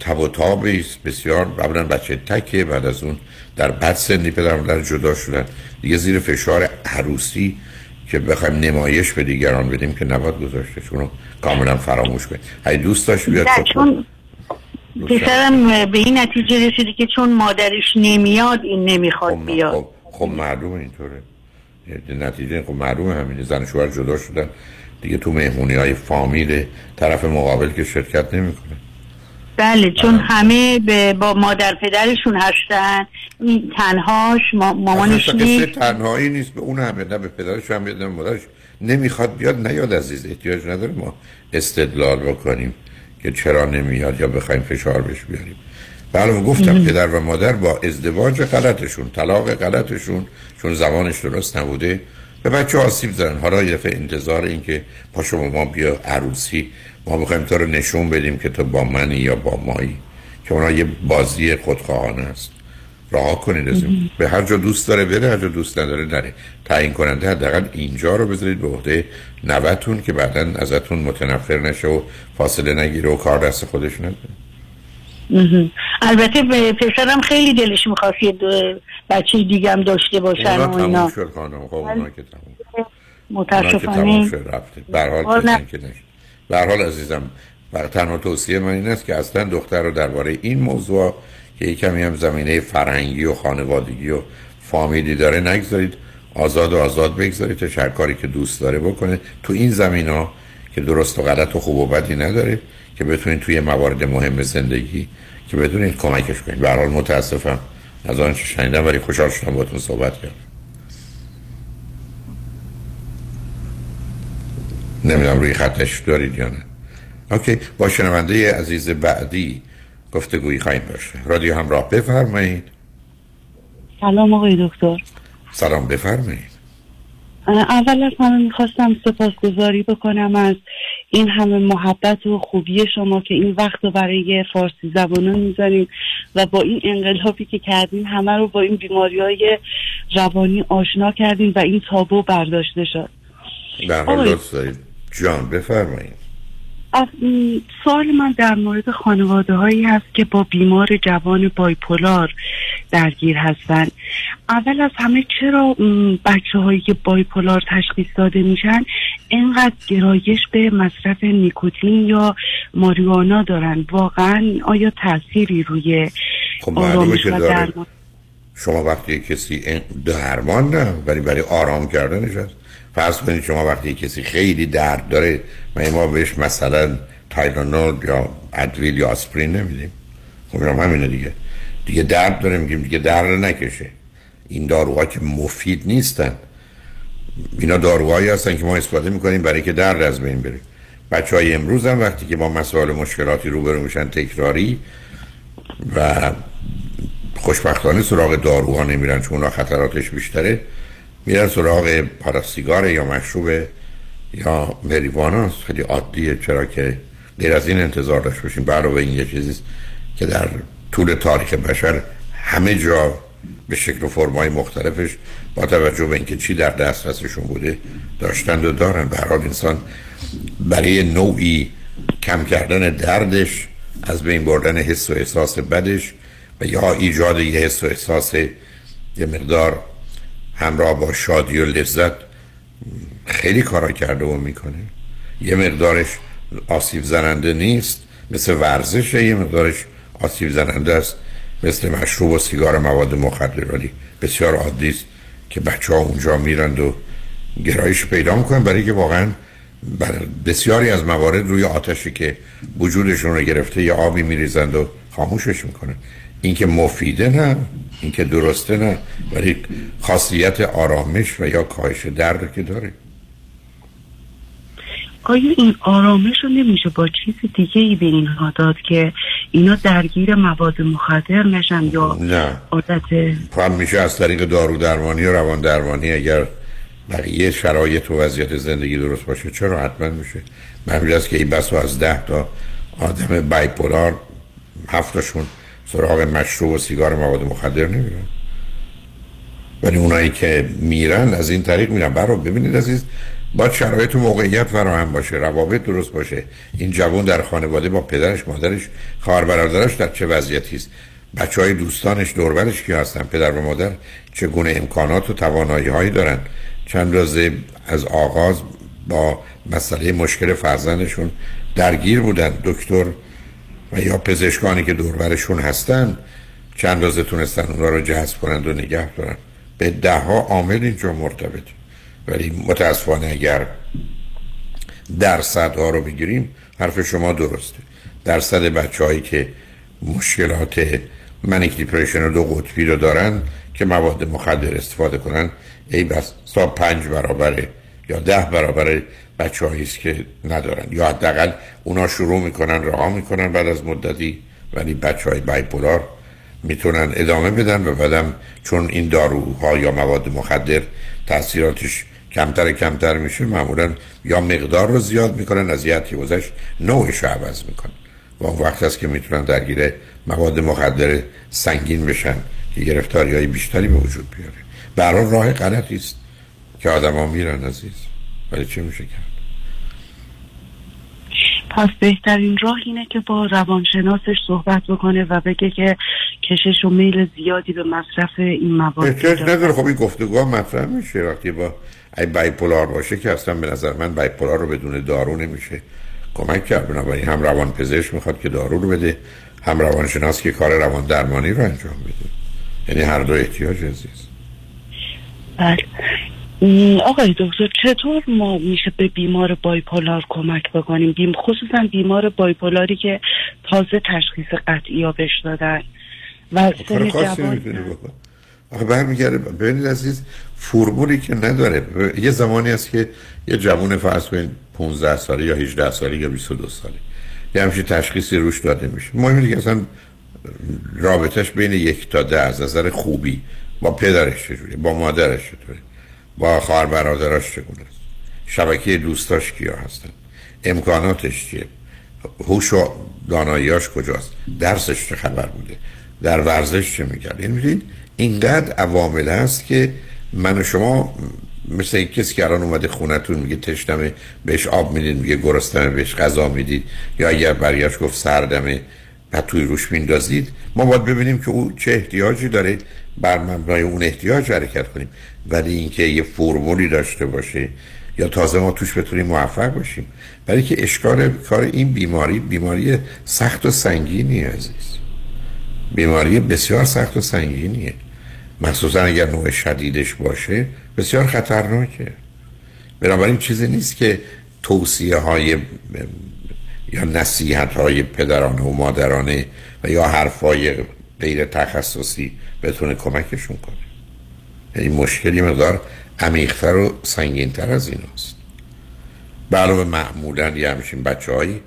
تب و تابی است بسیار اولا بچه تکه بعد از اون در بد سنی پدر و مادر جدا شدن. دیگه زیر فشار عروسی که بخوایم نمایش به دیگران بدیم که نباید گذاشته چون کاملا فراموش کنیم هی دوست داشت بیاد. خب چون پسرم به این نتیجه رسیده که چون مادرش نمیاد این نمی‌خواد بیاد. خب, خب معلومه اینطوره. نتیجه خب معلومه همینه زن و شوهر جدا شدن. دیگه تو مهمونی های فامیل طرف مقابل که شرکت نمی‌کنه. بله چون همه به با مادر پدرشون هستن این تنهاش ما مامانش نیست. تنهایی نیست به اون هم نه به پدرش هم نه به مادرش. نمی‌خواد بیاد نیاد عزیز احتیاج نداره ما استدلال بکنیم که چرا نمیاد یا بخوایم فشار بهش بیاریم. بله گفتم پدر و مادر با ازدواج غلطشون طلاق غلطشون چون زمانش درست نبوده به بچه آسیب زدن حالا یه دفعه انتظار این که پا شما ما بیا عروسی ما می‌خوایم تو رو نشون بدیم که تو با منی یا با مایی که اونا یه بازی خودخواهانه است رها کنید از. به هر جا دوست داره بره هر جا دوست نداره نره تعیین کننده حداقل اینجا رو بذارید به عهده نوتون که بعدا ازتون متنفر نشه و فاصله نگیره و کار دست خودش نده. البته پسرم خیلی دلش می‌خواست یه بچه دیگم داشته باشن اونا و اینا. شد خانم. خب اونا که تموم متاسفانه هر حال عزیزم بر تنها توصیه من این است که اصلا دختر رو درباره این موضوع که یک کمی هم زمینه فرهنگی و خانوادگی و فامیلی داره نگذارید. آزاد و آزاد بگذارید تا هر کاری که دوست داره بکنه. تو این زمین ها که درست و غلط و خوب و بدی نداره که بتونید توی موارد مهم زندگی که بتونید کمکش کنین. به حال متاسفم. از آنچه شنیدم ولی خوشحال شدم باتون صحبت کردم. نمی‌دونم روی خطش دارید یا نه. اوکی. با شنونده عزیز بعدی گفتگویی خواهیم بشه. رادیو همراه بفرمایید. سلام آقای دکتر. سلام بفرمایید. اول از همه می‌خواستم سپاسگزاری بکنم از این همه محبت و خوبی شما که این وقت رو برای فارسی زبانان می‌ذاریم و با این انقلابی که کردیم همه رو با این بیماری های روانی آشنا کردیم و این تابو برداشته شد. در حال جان بفرمایید. سوال من در مورد خانواده هایی هست که با بیمار جوان بایپولار درگیر هستن. اول از همه چرا بچه هایی که بایپولار تشخیص داده میشن اینقدر گرایش به مصرف نیکوتین یا ماریوانا دارن؟ واقعا آیا تأثیری روی خب آرامش و درمان؟ شما وقتی کسی درمان نه ولی برای آرام کردنش هست. فرض کنید شما وقتی کسی خیلی درد داره و ما بهش مثلا تایلانول یا ادویل یا آسپرین نمیدیم. خب همینه دیگه. دیگه درد داره میگیم دیگه درد نکشه. این داروها که مفید نیستن. اینا داروهایی هستن که ما استفاده می‌کنیم برای که درد از بین بره. بچه های امروز هم وقتی که با مسائل مشکلاتی روبرو میشن تکراری و خوشبختانه سراغ داروها نمیرن چون اونا خطراتش بیشتره میرن سراغ پاراسیگار یا مشروب یا مریوانا. خیلی عادیه چرا که غیر از این انتظار داشت باشیم. برای این یه چیزیست که در طول تاریخ بشر همه جا به شکل و فرمای مختلفش با توجه به اینکه چی در دسترسشون بوده داشتند و دارن. به حال انسان برای نوعی کم کردن دردش از بین بردن حس و احساس بدش و یا ایجاد یه حس و احساس یه مقدار همراه با شادی و لذت خیلی کارا کرده و می‌کنه. یه مقدارش آسیب زننده نیست مثل ورزشه یه مقدارش آسیب زننده است مثل مشروب و سیگار مواد مخدر ولی بسیار عادی است که بچه ها اونجا میرند و گرایش پیدا می‌کنن برای که واقعا بسیاری از موارد روی آتشی که وجودشون رو گرفته یا آبی میریزند و خاموشش می‌کنن. اینکه مفیده نه اینکه درسته نه ولی خاصیت آرامش و یا کاهش درد که داره. آیا این آرامش رو نمیشه با چیز دیگه ای به اینها داد که اینا درگیر مواد مخدر نشن یا نه. عادت هم میشه از طریق دارو درمانی و روان درمانی اگر بقیه شرایط و وضعیت زندگی درست باشه چرا حتما میشه؟ من است که این بس از ده تا آدم بایپولار هفتاشون سراغ مشروب و سیگار مواد مخدر نمیرن. ولی اونایی که میرن از این طریق میرن. برای ببینید عزیز با شرایط و موقعیت فراهم باشه روابط درست باشه. این جوان در خانواده با پدرش مادرش خواهر برادرش در چه وضعیتی است؟ بچه های دوستانش دوربرش کی هستن؟ پدر و مادر چگونه امکانات و توانایی هایی دارن؟ چند روزه از آغاز با مسئله مشکل فرزندشون درگیر بودن. دکتر و یا پزشکانی که دوربرشون هستن چند روزه تونستن اونها رو جذب کنند و نگه دارن. به ده ها عامل اینجا مرتبط. ولی متاسفانه اگر درصد ها رو بگیریم حرف شما درسته. درصد بچه هایی که مشکلات منیک دیپریشن و دو قطبی رو دارن که مواد مخدر استفاده کنن ای بس تا پنج برابره یا ده برابر بچه است که ندارن. یا حداقل اونا شروع می‌کنن راه می‌کنن بعد از مدتی ولی بچه های بایپولار می‌تونن ادامه بدن و بعدم چون این داروها یا مواد مخدر تاثیراتش کمتر کمتر میشه معمولا یا مقدار رو زیاد می‌کنن از یه گذشت نوعش رو عوض می‌کنن. و اون وقت است که می‌تونن درگیر مواد مخدر سنگین بشن که گرفتاری های بیشتری به وجود بیاره. برای راه غلطی است که آدم ها میرن عزیز. ولی چه میشه کرد؟ پس بهترین راه اینه که با روانشناسش صحبت بکنه و بگه که کشش و میل زیادی به مصرف این مواد نداره. خب این گفتگوها مطرح میشه. وقتی با ای بایپولار باشه که اصلا به نظر من بایپولار رو بدون دارو نمیشه کمک کرد. بنابراین هم روان پزشک می‌خواد که دارو رو بده هم روانشناس که کار روان درمانی رو انجام بده. یعنی هر دو احتیاج عزیز. بله. آقای دکتر چطور ما میشه به بیمار بایپولار کمک بکنیم؟ بیم خصوصا بیمار بایپولاری که تازه تشخیص قطعی ها بش دادن و سن جوان. آخه برمیگرده ببینید عزیز فرمولی که نداره. یه زمانی است که یه جوان فرض کنید 15 ساله یا 18 ساله یا 22 ساله. یه همچین تشخیصی روش داده میشه. مهم اینه که اصلا رابطش بین یک تا ده از نظر خوبی با پدرش چجوری با مادرش چطوری با خواهر برادراش چگونه؟ است شبکه دوستاش کیا هستن؟ امکاناتش چیه؟ هوش و داناییاش کجاست؟ درسش چه خبر بوده؟ در ورزش چه می‌کرد؟ این می‌دید اینقدر عوامل هست که من و شما مثل این کسی که الان اومده خونتون میگه تشنمه بهش آب می‌دید میگه گرستمه بهش غذا می‌دید یا اگر برگشت گفت سردمه توی روش میندازید ما باید ببینیم که او چه احتیاجی داره بر مبنای اون احتیاج حرکت کنیم. ولی اینکه یه فرمولی داشته باشه یا تازه ما توش بتونیم موفق باشیم. برای که اشکال کار این بیماری بیماری سخت و سنگینی عزیز. بیماری بسیار سخت و سنگینیه. مخصوصا اگر نوع شدیدش باشه بسیار خطرناکه. بنابراین چیزی نیست که توصیه های یا نصیحت های پدرانه و مادرانه و یا حرفای غیر تخصصی بتونه کمکشون کنه. یعنی مشکلی مقدار عمیقتر و سنگینتر از این است. علاوه معمولا یه همچین بچه های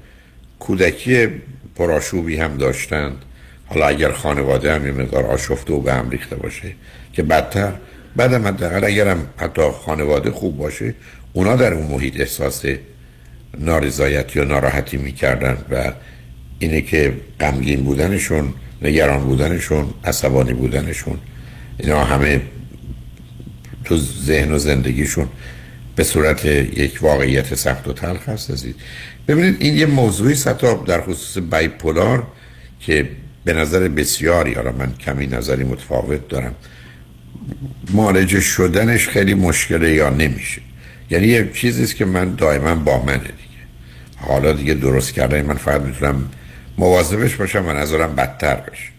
کودکی پراشوبی هم داشتند. حالا اگر خانواده هم یه مقدار آشفته و به هم ریخته باشه که بدتر بعدم حداقل اگرم حتی خانواده خوب باشه اونا در اون محیط احساس نارضایتی و ناراحتی می‌کردن و اینه که غمگین بودنشون نگران بودنشون عصبانی بودنشون اینا همه تو ذهن و زندگیشون به صورت یک واقعیت سخت و تلخ هست ازید ببینید این یه موضوعی حتی در خصوص بایپولار که به نظر بسیاری حالا من کمی نظری متفاوت دارم مالج شدنش خیلی مشکله یا نمیشه. یعنی یه چیزیست که من دائما با منه. حالا دیگه درست کردن من فقط می‌تونم مواظبش باشم و نظرم بدتر بشه.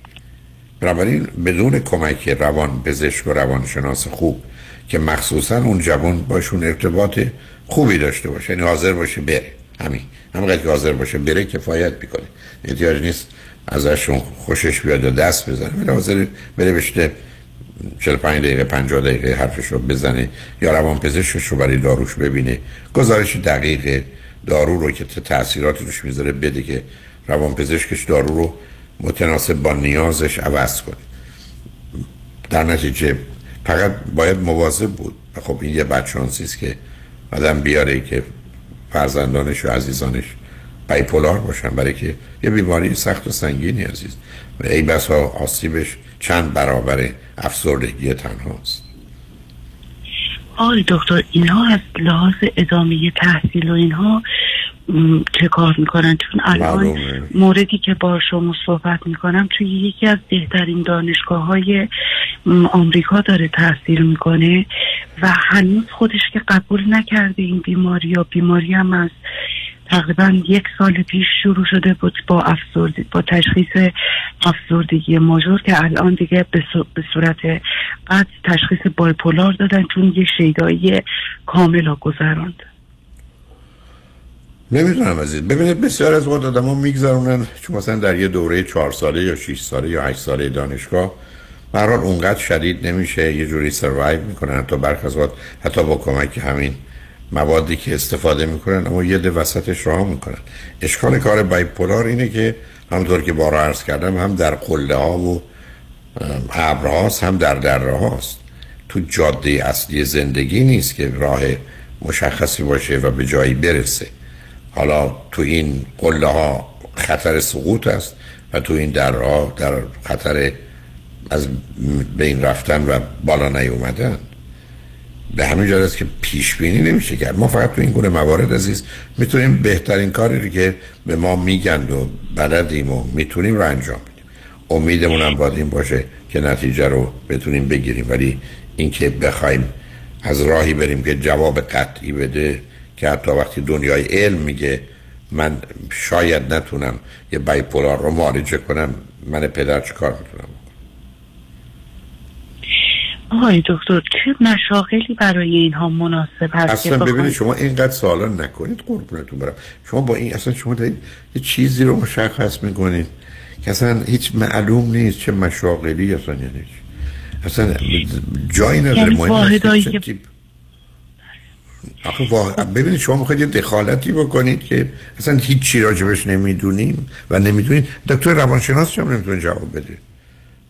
بنابراین بدون کمک روان پزشک و روانشناس خوب که مخصوصا اون جوان باشون ارتباط خوبی داشته باشه. یعنی حاضر باشه بره. همین. همینقدر که حاضر باشه بره کفایت می‌کنه. احتیاج نیست ازشون خوشش بیاد و دست بزنه. ولی حاضر بره بشته 45 دقیقه 50 دقیقه حرفش رو بزنه یا روان پزشکش رو برای داروش ببینه. گزارش دقیق دارو رو که تاثیراتی روش می‌ذاره بده که روان پزشکش دارو رو متناسب با نیازش عوض کنه. در نتیجه فقط باید مواظب بود. خب این یه بدشانسی است که آدم بیاره که فرزندانش و عزیزانش بایپولار باشن برای که یه بیماری سخت و سنگینی عزیز. و ای بسا آسیبش چند برابر افسردگی تنهاست آقای دکتر اینها از لحاظ ادامه تحصیل و اینها چه کار می‌کنن؟ چون الان موردی که با شما صحبت می‌کنم توی یکی از بهترین دانشگاه های آمریکا داره تحصیل می‌کنه و هنوز خودش که قبول نکرده این بیماری یا بیماری هم از تقریبا یک سال پیش شروع شده بود با افسردگی با تشخیص افسردگی ماژور که الان دیگه به صورت قد تشخیص بایپولار دادن چون یه شیدایی کامل ها گذراند نمی‌دونم عزیز. ببینید بسیار از وقت آدم ها میگذرونن. چون مثلا در یه دوره چهار ساله یا 6 ساله یا 8 ساله دانشگاه برحال اونقدر شدید نمیشه. یه جوری سروایو می‌کنن. حتی برخ حتی با کمک همین موادی که استفاده می‌کنن اما یه ده وسطش راه می‌کنن. اشکال کار بایپولار اینه که همونطور که بارا عرض کردم هم در قله ها و ابرهاست هم در دره هاست تو جاده اصلی زندگی نیست که راه مشخصی باشه و به جایی برسه. حالا تو این قله ها خطر سقوط است و تو این درها در خطر از بین رفتن و بالا نیومدن. به همین جهت است که پیش بینی نمیشه کرد. ما فقط تو این گونه موارد عزیز می‌تونیم بهترین کاری رو که به ما میگن و بلدیم و می‌تونیم رو انجام بدیم. امیدمون هم باید این باشه که نتیجه رو بتونیم بگیریم. ولی اینکه بخوایم از راهی بریم که جواب قطعی بده که حتی وقتی دنیای علم میگه من شاید نتونم یه بایپولار رو معالجه کنم من پدر چه کار می‌تونم؟ آقای دکتر چه مشاغلی برای اینها مناسب هست اصلا ببینید شما اینقدر سوالا نکنید قربونتون برم. شما با این اصلا شما دارید یه چیزی رو مشخص می‌کنید که اصلا هیچ معلوم نیست چه مشاغلی اصلا یعنی اصلا جایی نداره. یعنی واحدایی که آخه واقعا ببینید شما می‌خواید یه دخالتی بکنید که اصلا هیچ چی راجبش نمی‌دونیم و نمی‌دونید. دکتر روانشناس هم نمی‌تونه جواب بده؟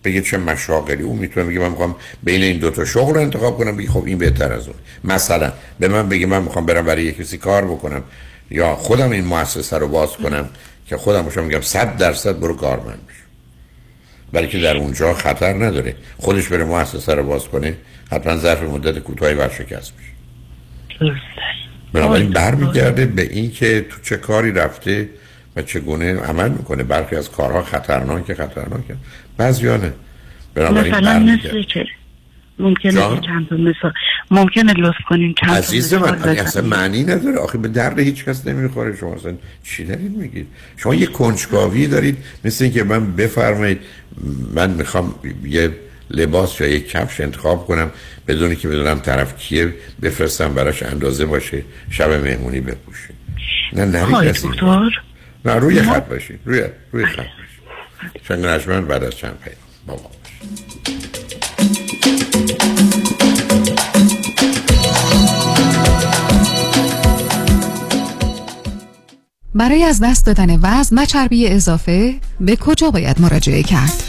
بگه چه مشاغلی. اون می‌تونه بگه من می‌خوام بین این دوتا شغل رو انتخاب کنم. بگه خب این بهتر از اون. مثلا به من بگه من می‌خوام برم برای کسی کار بکنم یا خودم این مؤسسه رو باز کنم که خودم باشم میگم صد درصد برو کارمند بشو برای که در اونجا خطر نداره. خودش بره مؤسسه رو باز کنه حتما ظرف مدت کوتاهی ورشکست میشه بنابراین برمیگرده به این که تو چه کاری رفته و چگونه عمل می‌کنه؟ برخی از کارها خطرناک خطرناکه. بعضیا نه. بنابراین مثلا. مثل چه؟ ممکنه چند مثال ممکنه لطف کنین چند عزیز من اصلا؟ معنی نداره. آخه به درد هیچ کس نمی‌خوره. شما اصلا چی دارید میگید؟ شما یه کنجکاوی دارید. مثل اینکه من بفرمایید من می‌خوام یه لباس یا یه کفش انتخاب کنم. بدونی که بدونم طرف کیه بفرستم براش اندازه باشه. شب مهمونی بپوشه. نه های کسی. دکتر. نه روی ما- خط باشید روی روی خط باشید چند نجمن بعد از چند پیام با ما باشید. برای از دست دادن وزن و چربی اضافه به کجا باید مراجعه کرد؟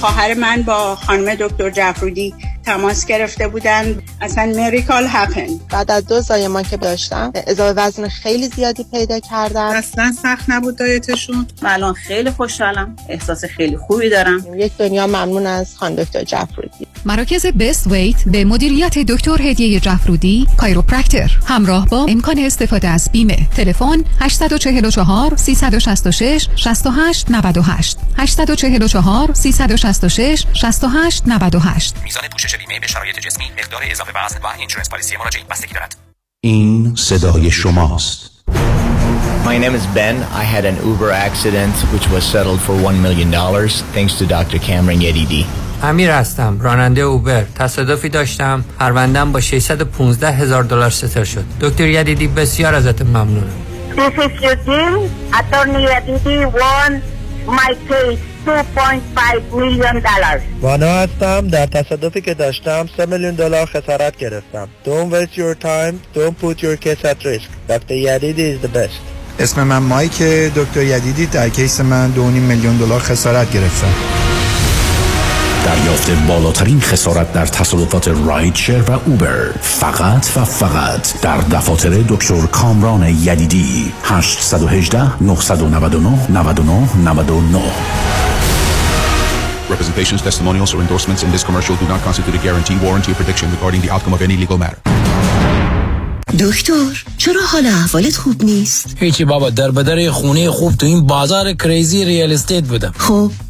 خواهر من با خانم دکتر جعفرودی تماس گرفته بودن. اصلا مریکال هپن بعد از دو زایمان که داشتم اضافه وزن خیلی زیادی پیدا کردم اصلا سخت نبود دایتشون. من الان خیلی خوشحالم. احساس خیلی خوبی دارم. یک دنیا ممنون از خانم دکتر جعفرودی. مراکز بست ویت به مدیریت دکتر هدیه جعفرودی کایروپرکتر همراه با امکان استفاده از بیمه. تلفن 844 366 68 98 844 366 68 98 میزان پوشش بیمه به شرایط جسمی مقدار اضافه وزن و اینشورنس پالیسی مراجعین بستگی دارد این صدای شماست My name is Ben. I had an Uber accident which was settled for $1 million thanks to Dr. Cameron Yedidi. امیر هستم راننده اوبر تصادفی داشتم پروندم با 615 هزار دلار ستر شد دکتر یدیدی بسیار ازت ممنونم This is Eugene. Attorney Aditi won my case $2.5 million dollars. وانا هستم. در تصادفی که داشتم 3 میلیون دلار خسارت گرفتم. Don't waste your time. Don't put your case at risk. Dr. Yadidi is the best. اسم من مایک دکتر یدیدی در کیس من 2.5 میلیون دلار خسارت گرفتم. دریافت بالاترین خسارت در تصادفات رایت شیر و اوبر فقط و فقط در دفاتر دکتر کامران یدیدی 818 999 99 99 Representations, testimonials, or endorsements in this commercial do not constitute a guarantee, warranty, or prediction regarding the outcome of any legal matter. دکتر چرا حال احوالت خوب نیست؟ هیچی بابا در بدر خونه خوب تو این بازار crazy real estate بودم خب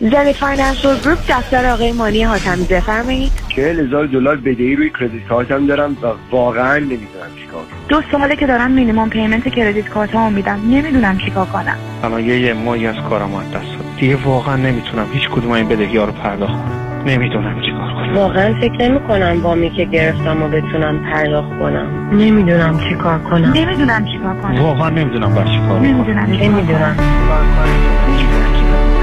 Zenith Financial Group دفتر آقای مانی حاتمی بفرمایید. چهل هزار دلار بدهی روی credit card م دارم و واقعا نمی‌دونم چیکار دو ساله که دارم مینیمم پیمنت کردیت کارتمو میدم. نمی‌دونم چیکار کنم. الان یه یه ماهی از کارم از دست داد دیگه واقعا نمی‌تونم هیچ کدوم این بدهی ها رو پرداخت کنم. نمی‌دونم چیکار کنم. واقعا فکر نمی کنم وامی که گرفتم و بتونم پرداخت کنم. نمی‌دونم چیکار کنم. نمی‌دونم چیکار کنم. واقعا نمی‌دونم بر چی کار نمی‌دونم نمی‌دونم.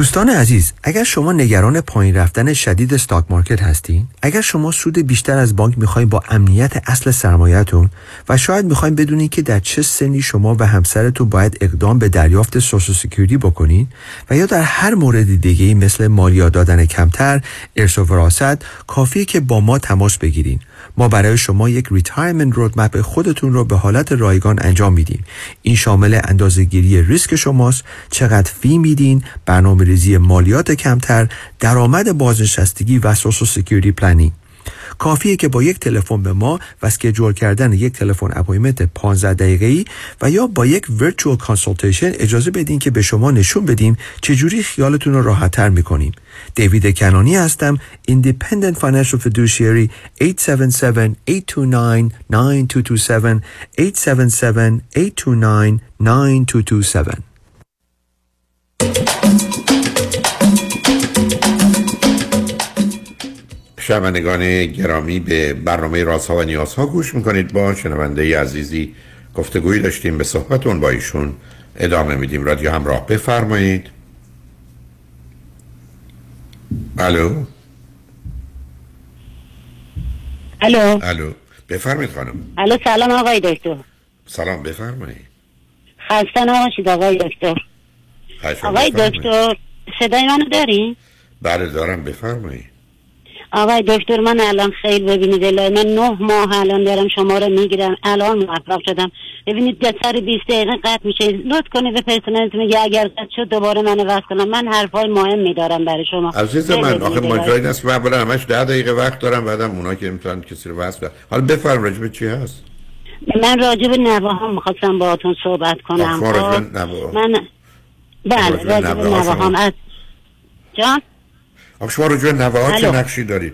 دوستان عزیز اگر شما نگران پایین رفتن شدید stock market هستین اگر شما سود بیشتر از بانک می‌خواین با امنیت اصل سرمایهتون و شاید می‌خواین بدونین که در چه سنی شما و همسرتون باید اقدام به دریافت Social Security بکنین و یا در هر مورد دیگه مثل مالیات دادن کمتر ارث و وراثت کافیه که با ما تماس بگیرین. ما برای شما یک retirement roadmap خودتون رو به حالت رایگان انجام میدیم. این شامل اندازهگیری ریسک شماست چقدر fee میدین برنامه ریزی مالیات کمتر درآمد بازنشستگی و Social Security planning کافیه که با یک تلفن به ما و schedule کردن یک تلفن appointment 15 دقیقه‌ای و یا با یک virtual consultation اجازه بدین که به شما نشون بدیم چجوری خیالتون رو راحتتر می‌کنیم. دیوید کنانی هستم Independent Financial Fiduciary 877-829-9227 877-829-9227 شنوندگان گرامی به برنامه رازها و نیازها گوش می‌کنید. با شنونده عزیزی گفتگویی داشتیم به صحبتون با ایشون ادامه میدیم. رادیو همراه بفرمایید. الو؟ الو؟ الو. بفرمایید خانم. الو سلام آقای دکتر. سلام بفرمایید. خسته نباشید آقای دکتر. آقای. دکتر صدای منو داری؟ بله دارم. بفرمایید. آقای دکتر من الان خیلی ببینید الهی من نه ماه الان دارم شما رو می‌گیرم. الان موفق شدم. ببینید سر 20 دقیقه قطع میشه. لطف کنید به پرسنلت میگه اگر قطع شد دوباره منو وصل کنم من حرفای مهم میدارم برای شما. عزیز من؟ آخه الهی. ماجرا این است من اولا همش ده دقیقه وقت دارم بعدم اونا که می‌تونن کسی رو وصل. حالا بفرم راجب چی هست؟ من راجع به نوه هم می‌خواستم باهاتون صحبت کنم. خب؟ من بله به نوه ها هم از جان؟ شما راجع به نوه ها چه. نقشی دارید.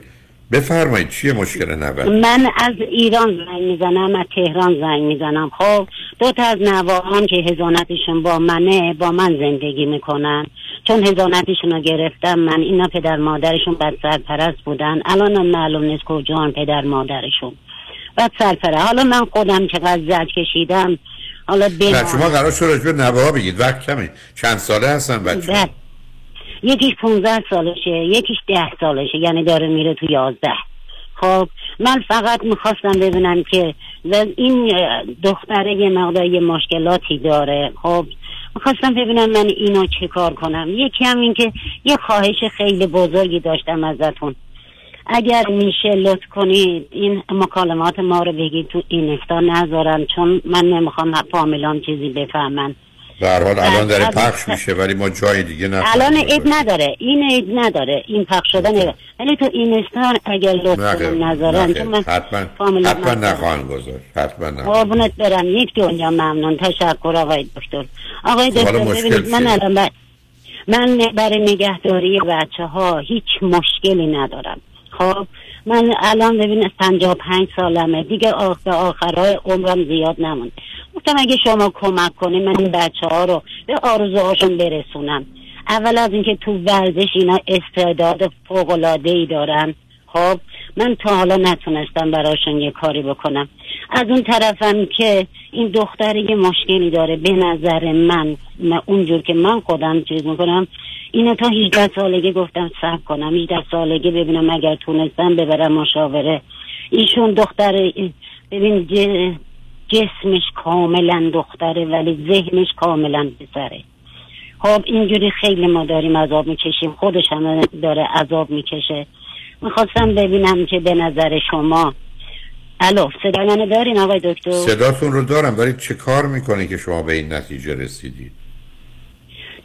بفرمایید چیه مشکل نوه من از ایران زنگ می‌زنم از تهران زنگ می‌زنم. خب دو تا از نواهان که هزانتشون با منه با من زندگی می‌کنن. چون هزانتشون رو گرفتم من اینا پدر مادرشون بد سرپرست بودن. الان هم معلوم نیست کجان پدر مادرشون. بد سرپرست. حالا من خودم چقدر زد کشیدم حالا شما قرار شد راجع به نوه ها بگید. وقت کمی چند ساله هستن؟ بچه. یکیش 15 سالشه یکیش 10 سالشه یعنی داره میره تو 11 خب من فقط می‌خواستم ببینم که این دختره یه مقدار یه مشکلاتی داره. خب می‌خواستم ببینم من اینو چه کار کنم. یکی هم این که یه خواهش خیلی بزرگی داشتم ازتون. اگر میشه لطف کنید این مکالمات ما رو بگید تو اینستا نذارن چون من نمی‌خوام فامیلام چیزی بفهمن. به هر حال الان داره بله. پخش میشه ولی ما جای دیگه نه الان عید نداره. این عید نداره. این پخش شدن ولی تو اینستان اگر لطف نذارن چون من حتما حتما ندارم. نخواهند گذاشت. حتما نخواهند قربونت برم. یک دنیا ممنون. تشکر آقای دکتر. آقای خب، دکتر ببینید من؟ الان. من برای نگهداری بچه ها هیچ مشکلی ندارم. خب من الان ببین 55 سالمه. دیگه آخ به آخرهای عمرم زیاد نمونده. گفتم اگه شما کمک کنی من این بچه ها رو به آرزوهاشون برسونم. اول از اینکه تو ورزش اینا استعداد فوق ای دارن. خب من تا حالا نتونستم براشون یه کاری بکنم. از اون طرفم که این دختر یه مشکلی داره به نظر من, اونجور که من خودم چیز می‌کنم. اینو تا 18 سالگی گفتم صبر کنم. 18 سالگی ببینم اگر تونستم ببرم مشاوره. ایشون دختر ببین جسمش کاملا دختره ولی ذهنش کاملا پسره. خب اینجوری خیلی ما داریم عذاب می‌کشیم. خودش هم داره عذاب می‌کشه. می‌خواستم ببینم که به نظر شما الو صدا منو دارین آقای دکتر؟ صداتون رو دارم ولی چه کار می‌کنه که شما به این نتیجه رسیدید؟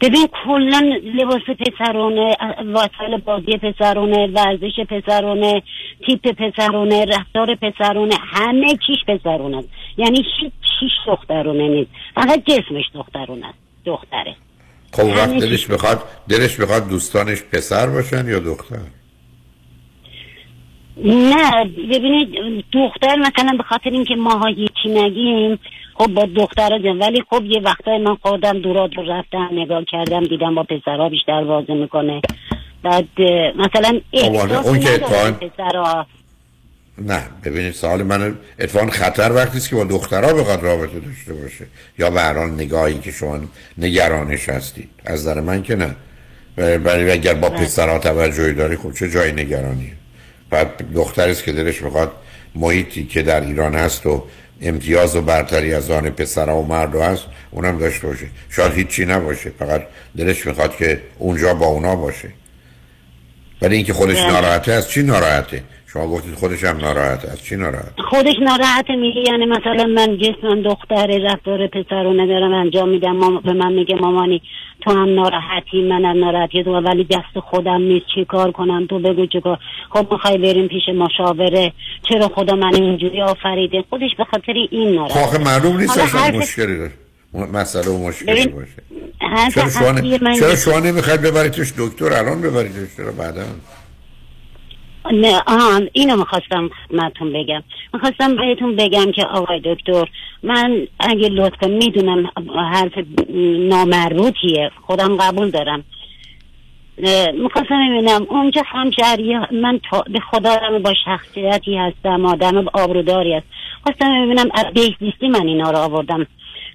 ببین کلا لباس پسرونه وسایل بازی پسرونه ورزش پسرونه تیپ پسرونه رفتار پسرونه همه چیش پسرونه. یعنی هیچ چیش دخترونه نیست. فقط جسمش دخترونه دختره. خب وقت دلش. بخواد دلش بخواد دوستانش پسر باشن یا دختر؟ نه ببینید دختر مثلا به خاطر اینکه ماها هیچی نگیم خب با دختر جن ولی خب یه وقتای من خودم دورا دور رفتم نگاه کردم دیدم با پسرها بیشتر بازی می‌کنه. بعد مثلا اون که اتفاقاً- پسرها. نه ببینید سوال من اتفاقا خطر وقتی است که با دخترها بخواد رابطه داشته باشه. یا به هر نگاهی که شما نگرانش هستید. از نظر من که نه. ولی اگر با پسرها توجهی داری خب چه جای نگرانیه؟ بعد است که دلش می‌خواد محیطی که در ایران هست و امتیاز و برتری از آن پسرها و مرد هست اونم داشته باشه. شاید هیچی نباشه فقط دلش می‌خواد که اونجا با اونا باشه. ولی اینکه خودش بله. ناراحته از چی ناراحته؟ شما گفتید خودش هم ناراحته از چی ناراحت؟ خودش ناراحت میگه یعنی مثلا من جسمم دختره رفتار پسرونه دارم انجام میدم. مام به من میگه مامانی تو هم ناراحتی منم ناراحتی. تو ولی دست خودم نیست. چی کار کنم؟ تو بگو چی کار؟ خب می‌خوای بریم پیش مشاوره. چرا خدا من اینجوری آفریده؟ خودش به خاطر این خب ناراحت آخه معلوم نیست اصلا مشکلی داره. مسئله و مشکلی باشه. چرا شما, اصلی ن... من چرا شما نمی‌خواید ببریدش دکتر؟ الان ببریدش چرا بعدا. نه آها اینو می‌خواستم خدمتتون بگم. می‌خواستم بهتون بگم که آقای دکتر من اگه لطف کنی می‌دونم حرف نامربوطیه خودم قبول دارم. می‌خواستم ببینم اونجا همشهری من تا به خدا با شخصیتی هستم آدم آبروداری است خواستم ببینم از بهزیستی من اینا رو آوردم.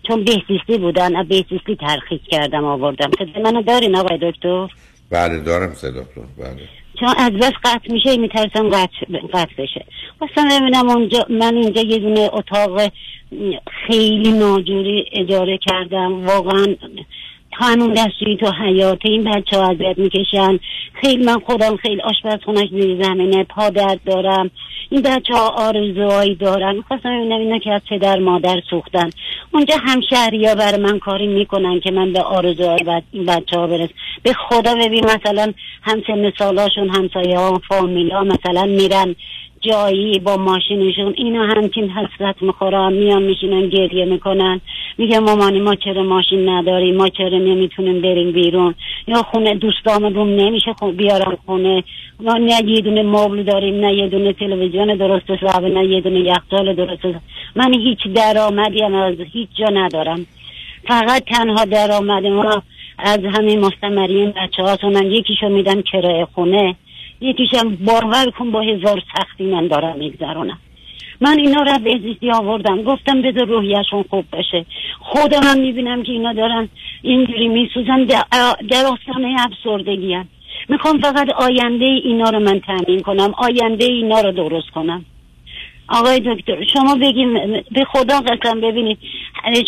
چون بهزیستی بودن از بهزیستی ترخیص کردم آوردم. صدای منو دارین آقای دکتر؟ بله دارم صداتون بله. چون از بس قطع میشه میترسم قطع, قطع بشه. خواستم ببینم اونجا من اینجا یه دونه اتاق خیلی ناجوری اجاره کردم. واقعا قانون دستوری تو حیات این بچه ها اذیت می‌کشن. خیلی من خودم خیلی آشپزخونش زیر زمینه پا درد دارم. این بچه ها آرزوهایی دارن. خواستم ببینم اینا که از پدر مادر سوختن. اونجا همشهری ها برای من کاری می‌کنن که من به آرزوهای بچ- این بچه ها برس به خدا ببین مثلا همسن سالاشون همسایه ها فامیل ها مثلا میرن. جایی با ماشینشون اینا همچین حسرت می‌خورن میان میشینن گریه می‌کنن. میگه مامانی ما چرا ماشین نداریم ما چرا نمی‌تونیم بریم بیرون؟ یا خونه دوستامون نمیشه خون بیارم خونه. ما نه یه دونه مبل داریم نه یه دونه تلویزیون درست حسابه نه یه دونه یخچال درست حسابه. من هیچ درآمدی هم از هیچ جا ندارم. فقط تنها درآمد ما از همین مستمرین بچه هاتونن یکیشو میدم کرایه خونه. یکیشم باور کن با هزار سختی من دارم میگذرونم. من اینا رو به آوردم. گفتم بذار روحیشون خوب بشه. خودم هم می‌بینم که اینا دارن اینجوری میسوزن. در, آستانه افسردگی هم. می‌خوام فقط آینده اینا رو من تامین کنم. آینده اینا رو درست کنم. آقای دکتر شما بگین به خدا قسم ببینید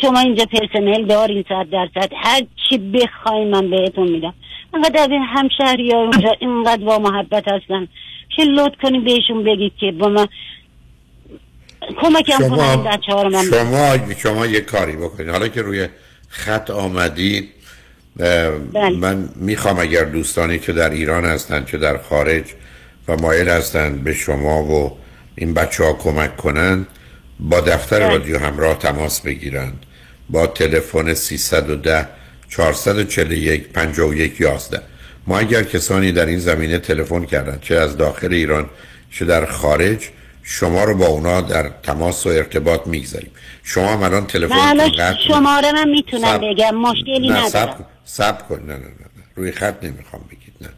شما اینجا پرسنل دارین صد درصد. هر چی بخوای من بهتون میدم. انقدر از همشهری ها اونجا اینقدر با محبت هستن که لطف کنی بهشون بگید که با من کمکم کنن ها رو من شما شما یه کاری بکنید حالا که روی خط آمدید بله. من می‌خوام اگر دوستانی که در ایران هستن چه در خارج و مایل هستن به شما و این بچه ها کمک کنن با دفتر بله. رادیو همراه تماس بگیرند با تلفن 310 441 51 11 ما اگر کسانی در این زمینه تلفن کردن چه از داخل ایران چه در خارج شما رو با اونا در تماس و ارتباط می‌گذاریم. شما هم الان تلفن شماره من می‌تونم بگم مشکلی نه سب, ندارم سب کن. نه نه نه نه. روی خط نمی‌خوام بگید نه.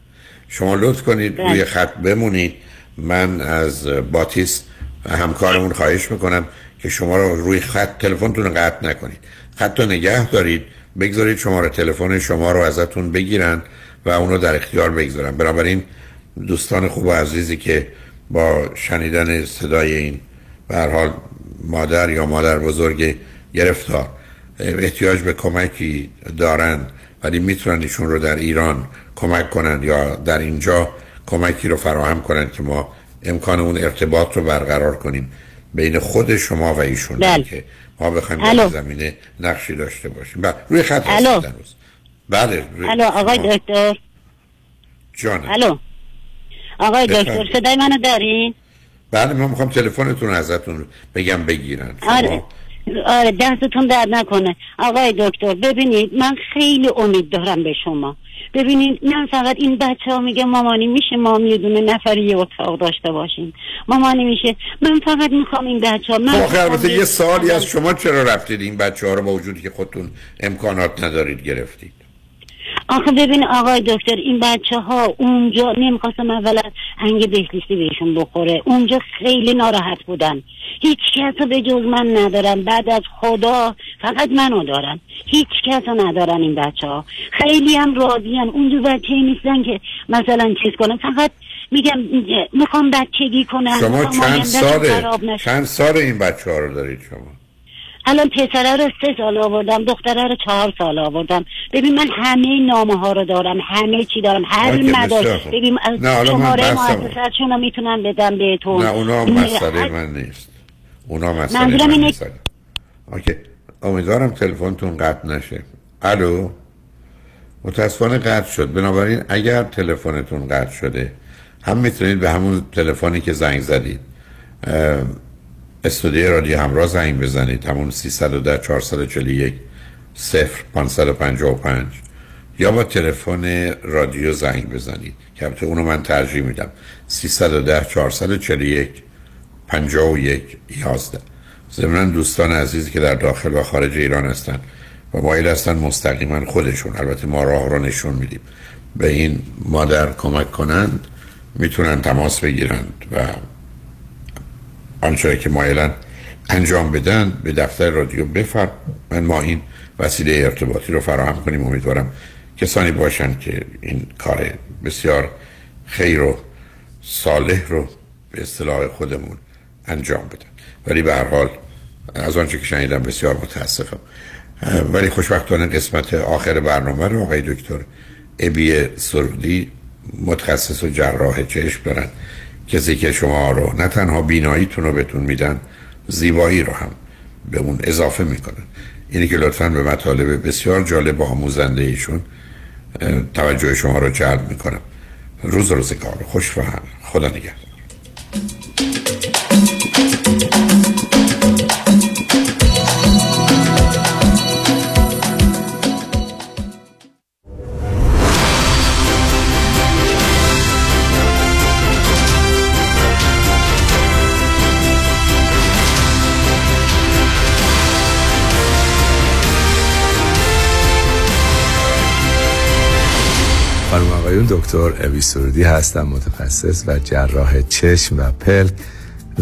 شما لطف کنید بله. روی خط بمونید. من از باتیس همکارمون خواهش می‌کنم که شما رو روی خط تلفنتون رو قطع نکنید. خط رو نگه دارید. بگذارید شماره تلفن شما رو ازتون بگیرن و اون رو در اختیار بگذارن بنابراین دوستان خوب و عزیزی که با شنیدن صدای این به حال مادر یا مادر بزرگ گرفتار احتیاج به کمکی دارند ولی می‌تونن ایشون رو در ایران کمک کنن یا در اینجا کمکی رو فراهم کنن که ما امکان اون ارتباط رو برقرار کنیم بین خود شما و ایشون بله. که ما بخوایم. در زمینه نقشی داشته باشیم. بله روی خط. هستید. بله روی- الو آقای دکتر. جانم. الو. آقای دکتر. صدای منو دارین؟ بله من می‌خوام تلفنتون ازتون بگم بگیرن. شما- آره. آره دستتون درد نکنه. آقای دکتر ببینید من خیلی امید دارم به شما. ببینید من فقط این بچه ها میگه مامانی میشه ما یه دونه نفری یه اتاق داشته باشیم. مامانی میشه. من فقط می‌خوام این بچه ها من البته یه سوالی از شما چرا رفتید این بچه ها رو با وجودی که خودتون امکانات ندارید گرفتید؟ آخه ببین آقای دکتر این بچه ها اونجا نمی‌خواستم اول از هنگ بهلیستی بهشون بخوره. اونجا خیلی ناراحت بودن. هیچ کس رو به جز من ندارن. بعد از خدا فقط منو دارن. هیچ کس رو ندارن این بچه ها خیلی هم راضیان اونجا بچه نیستن که مثلا چیز کنن. فقط میگم می‌خوام بچگی کنن. شما چند ساله. چند سال این بچه ها رو دارید شما؟ الان پسره رو سه سال آوردم دختره رو چهار سال آوردم. ببین من همه نامه ها رو دارم همه چی دارم هر مدار. ببین من شماره مؤسساتشون رو می‌تونم بدم بهتون. نه اونا مسئله من نیست. اونا مسئله من اینه- نیست اوکی امیدوارم تلفنتون قطع نشه. الو؟ متاسفانه قطع شد. بنابراین اگر تلفنتون قطع شده هم می‌تونید به همون تلفنی که زنگ زدید استودیو رادیو همراه زنگ بزنید. همون 310 441 0 555 یا با تلفن رادیو زنگ بزنید. که البته اونو من ترجیح میدم. 310 441 51 11 ضمن دوستان عزیزی که در داخل و خارج ایران هستن و مایل هستن مستقیما خودشون. البته ما راه رو نشون میدیم. به این مادر کمک کنند می‌تونن تماس بگیرند و آنچه که مایلن انجام بدن به دفتر رادیو بفرم. من ما این وسیله ارتباطی رو فراهم کنیم. امیدوارم کسانی باشن که این کار بسیار خیر و صالح رو به اصطلاح خودمون انجام بدن. ولی به هر حال از آنچه که شنیدم بسیار متاسفم. ولی خوشبختانه قسمت آخر برنامه رو آقای دکتر ابی سرودی متخصص و جراح چشم دارن. کسی که شما رو نه تنها بیناییتون رو بهتون میدن زیبایی رو هم به اون اضافه می‌کنن. اینی که لطفا به مطالب بسیار جالب و آموزنده ایشون توجه شما رو جلب می‌کنم. روز روزگار خوش و خدا نگهدار. خانم آقایون دکتر اوی سرودی هستم متخصص و جراح چشم و پلک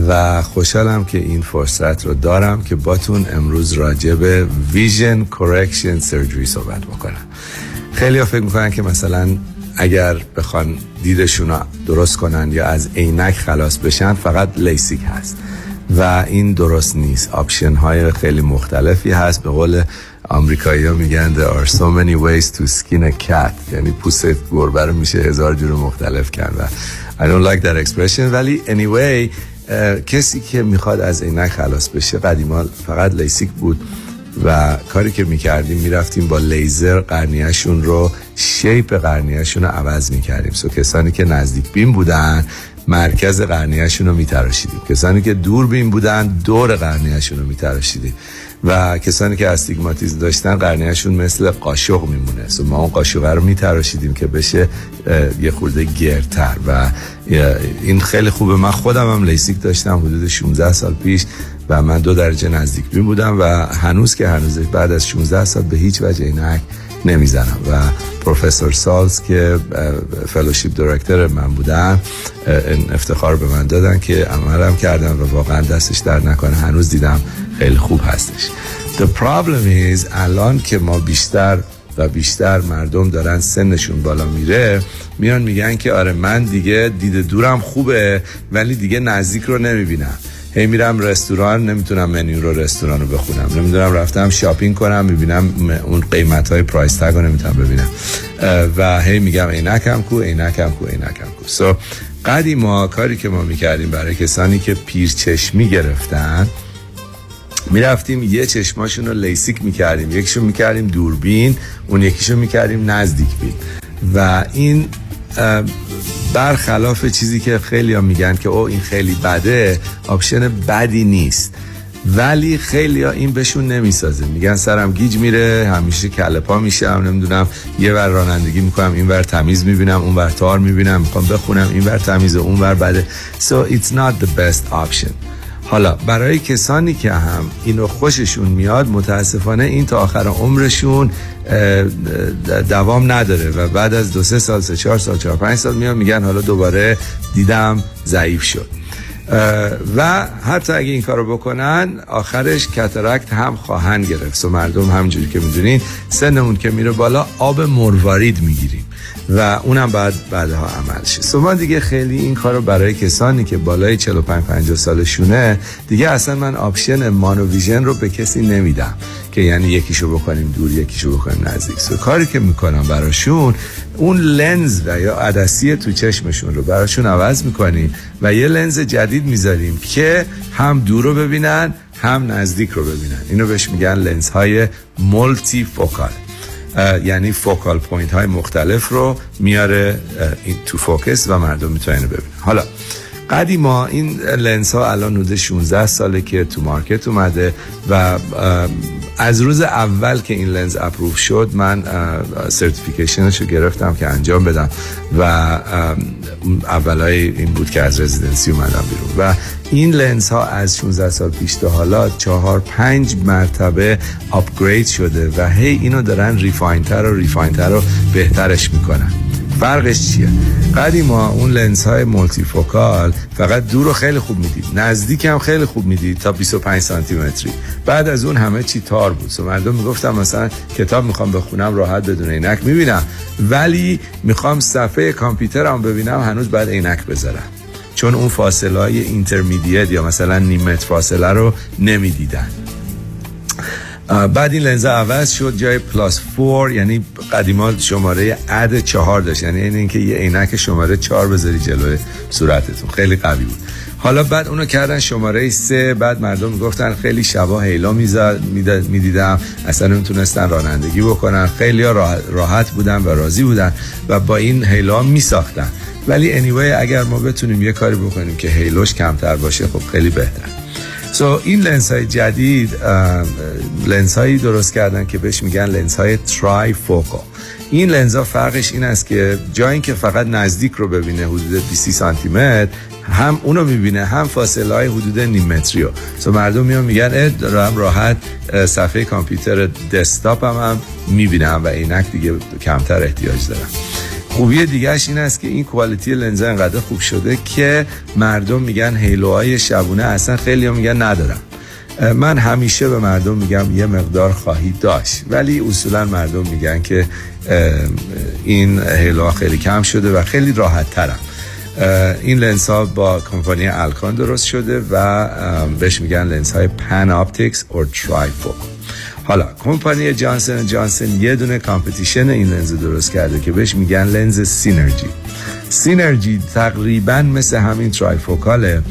و خوشحالم که این فرصت رو دارم که باتون امروز راجع به vision correction surgery صحبت بکنم. خیلی ها فکر می‌کنن که مثلا اگر بخوان دیدشون رو درست کنن یا از عینک خلاص بشن فقط لیسیک هست. و این درست نیست. option های خیلی مختلفی هست. به قول آمریکایی ها میگن there are so many ways to skin a cat. یعنی پوست گربه رو میشه هزار جور مختلف کرد و I don't like that expression. ولی anyway کسی که می‌خواد از عینک خلاص بشه قدیما فقط لیسیک بود و کاری که می‌کردیم می‌رفتیم با لیزر قرنیهشون رو شیپ قرنیهشون رو عوض می‌کردیم. سو کسانی که نزدیک بین بودن مرکز قرنیهشون رو میتراشیدیم. کسانی که دور بین بودن دور قرنیهشون رو میتراشیدیم. و کسانی که استیگماتیزم داشتن قرنیهشون مثل قاشق میمونه. so ما اون قاشقه رو میتراشیدیم که بشه یه خورده گردتر و این خیلی خوبه. من خودم هم لیسیک داشتم حدود 16 سال پیش و من دو درجه نزدیک بین بودم و هنوز که هنوز بعد از 16 سال به هیچ وجه عینک نمی‌زنم. و پروفسور سالز که fellowship director من بودن افتخار به من دادن که عملم کردم و واقعا دستش در نکنه. هنوز دیدم خیلی خوب هستش. The problem is الان که ما بیشتر و بیشتر مردم دارن سنشون بالا میره میان میگن که آره من دیگه دید دورم خوبه ولی دیگه نزدیک رو نمی‌بینم. هی میرم رستوران نمی‌تونم منیو رو رستوران رو بخونم. نمی‌دونم رفتم shopping کنم می‌بینم اون قیمت های price tag رو نمی‌تونم ببینم. و هی میگم عینکم کو عینکم کو عینکم کو. so قدیما کاری که ما می‌کردیم برای کسانی که پیر چشمی گرفتن می‌رفتیم یه چشماشون رو لیسیک می‌کردیم. یکیشو می‌کردیم دوربین اون یکیشو می‌کردیم نزدیک بین. و این برخلاف چیزی که خیلی ها میگن که oh این خیلی بده option بدی نیست. ولی خیلی ها این بهشون نمی‌سازه. میگن سرم گیج میره همیشه کله پا میشم نمی‌دونم یه ور رانندگی می‌کنم این ور تمیز می‌بینم اون ور تار می‌بینم می‌خوام بخونم این ور تمیز اون ور بده. So it's not the best option. حالا برای کسانی که هم اینو خوششون میاد متاسفانه این تا آخر عمرشون دوام نداره و بعد از دو سه سال سه چهار سال چهار پنج سال میان میگن حالا دوباره دیدم ضعیف شد. و حتی اگه این کارو بکنن آخرش کترکت هم خواهند گرفت. و مردم همجوری که می‌دونین سنمون که میره بالا آب مروارید می‌گیریم. و اونم بعد بعدها عمل شه so دیگه خیلی این کارو برای کسانی که بالای 45 50 سالشونه دیگه اصلا من option monovision رو به کسی نمیدم که یعنی یکیشو بکنیم دور یکیشو بکنیم نزدیک. so کاری که می‌کنم براشون اون لنز و یا عدسی تو چشمشون رو براشون عوض می‌کنیم و یه لنز جدید می‌ذاریم که هم دور رو ببینن هم نزدیک رو ببینن. اینو بهش میگن لنز های multifocal یعنی focal point های مختلف رو میاره این تو focus و مردم می‌تونن ببینن. حالا قدیما این لنس ها الان حدود 16 ساله که تو market اومده و از روز اول که این لنز approve شد من certification ش رو گرفتم که انجام بدم و اولای این بود که از residency اومدم بیرون. و این لنز ها از 16 سال پیش تا حالا چهار پنج مرتبه upgrade شده و هی اینو دارن refine تر و refine تر رو بهترش می‌کنن. فرقش چیه؟ قدیما اون لنز های multifocal فقط دور رو خیلی خوب می‌دید نزدیک هم خیلی خوب می‌دید تا 25 سانتی متری بعد از اون همه چی تار بود. so مردم می‌گفتم مثلا کتاب می‌خوام بخونم راحت بدون عینک می‌بینم. ولی می‌خوام صفحه کامپیوترم ببینم هنوز باید عینک بذارم. چون اون فاصله های intermediate یا مثلا نیم متر فاصله رو نمی‌دیدن. بعد این لنز عوض شد جای پلاس فور یعنی قدیما شماره عد چهار داشت. یعنی این اینکه یه عینک شماره چهار بذاری جلوی صورتتون. خیلی قوی بود. حالا بعد اونو کردن شماره سه بعد مردم می‌گفتن خیلی شبا هیلا می‌دیدم. اصلا نمی‌تونستن رانندگی بکنن. خیلی راحت بودن و راضی بودن و با این هیلا میساختن. ولی anyway اگر ما بتونیم یه کاری بکنیم که هیلوش کمتر باشه خب خیلی بهتر so so, این لنس های جدید لنس هایی درست کردن که بهش میگن لنس های trifocal این لنز فرقش این است که جایی که فقط نزدیک رو ببینه حدود 20 سانتی متر هم اونو می‌بینه هم فاصله های حدود نیم متری رو. so مردم میان میگن دارم راحت صفحه کامپیوتر desktop هم, هم می‌بینم و عینک دیگه کمتر احتیاج دارم. خوبی دیگهش این است که این quality لنز انقدر خوب شده که مردم میگن halo های شبونه اصلا خیلی ها میگن ندارم. من همیشه به مردم میگم یه مقدار خواهی داشت ولی اصولا مردم میگن که این halo ها خیلی کم شده و خیلی راحت ترم این لنس ها با کمپانی Alcon درست شده و بهش میگن لنس های PanOptix or trifocal حالا کمپانی Johnson Johnson یه دونه competition این لنز درست کرده که بهش میگن لنز Synergy Synergy تقریبا مثل همین trifocal ه.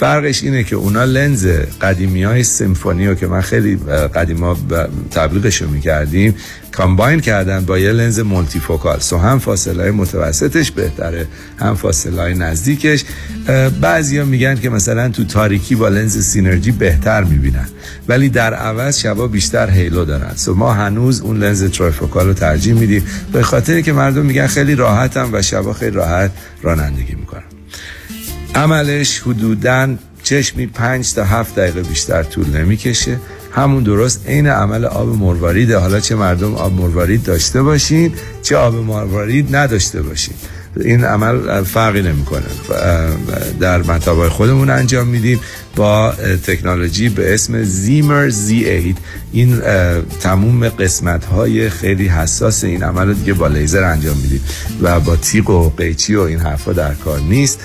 فرقش اینه که اونا لنز قدیمی های Symfony که من خیلی قدیما تبلیغش رو می‌کردیم combine کردن با یه لنز multifocal so هم فاصله های متوسطش بهتره هم فاصله های نزدیکش. بعضی ها میگن که مثلا تو تاریکی با لنز Synergy بهتر می‌بینن ولی در عوض شبا بیشتر halo دارن. so ما هنوز اون لنز trifocal رو ترجیح میدیم. به خاطر که مردم میگن خیلی راحتم و شبا خیلی راحت رانندگی می‌کنن. عملش حدوداً چشمی پنج تا هفت دقیقه بیشتر طول نمی‌کشه. همون درست عین عمل آب مرواریده حالا چه مردم آب مروارید داشته باشین چه آب مروارید نداشته باشین. این عمل فرقی نمی‌کنه. در مطابق خودمون انجام میدیم با تکنولوژی به اسم زیمر Z8 این تموم قسمت های خیلی حساس این عمل دیگه با لیزر انجام میدیم. و با تیغ و قیچی و این حرفا در کار نیست.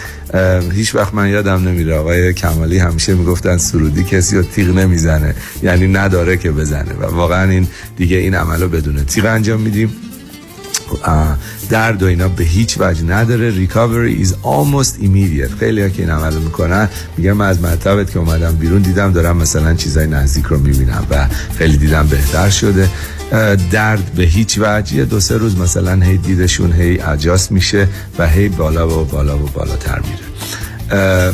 هیچ وقت من یادم نمیره آقای کمالی همیشه می‌گفتن سرودی کسی رو تیغ نمی‌زنه. یعنی نداره که بزنه. و واقعا این دیگه این عمل رو بدون تیغ انجام میدیم. درد و اینا به هیچ وجه نداره. Recovery is almost immediate. خیلی ها که این عمل می‌کنن میگم من از مرتبت که اومدم بیرون دیدم دارم مثلا چیزای نزدیک رو می‌بینم و خیلی دیدم بهتر شده. درد به هیچ وجه. دو سه روز مثلا هی دیدشون هی اجاست میشه و هی بالا و بالا و بالاتر میره.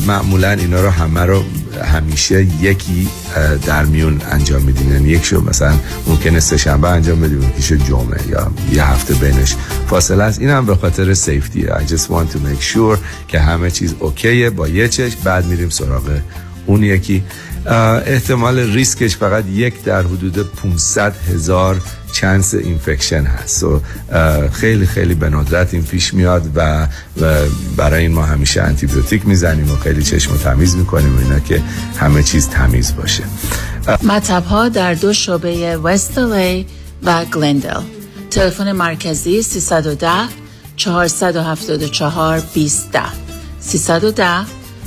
معمولا اینا رو همه رو همیشه یکی در میون انجام میدیم یعنی یک شو مثلا ممکنه سه شنبه انجام بدیم یکیشو جمعه یا یه هفته بینش. فاصله است. این هم به خاطر سیفتی I just want to make sure که همه چیز okay ه با یه چشم. بعد میریم سراغ اون یکی. احتمال ریسکش فقط یک در حدود 500 هزار chance infection هست. و خیلی خیلی به ندرت این پیش میاد و, برای این ما همیشه آنتی‌بیوتیک می‌زنیم و خیلی چشم و تمیز می‌کنیم و اینا که همه چیز تمیز باشه. مطب ها در دو شعبه وست و گلندل تلفن مرکزی 310 474 20 310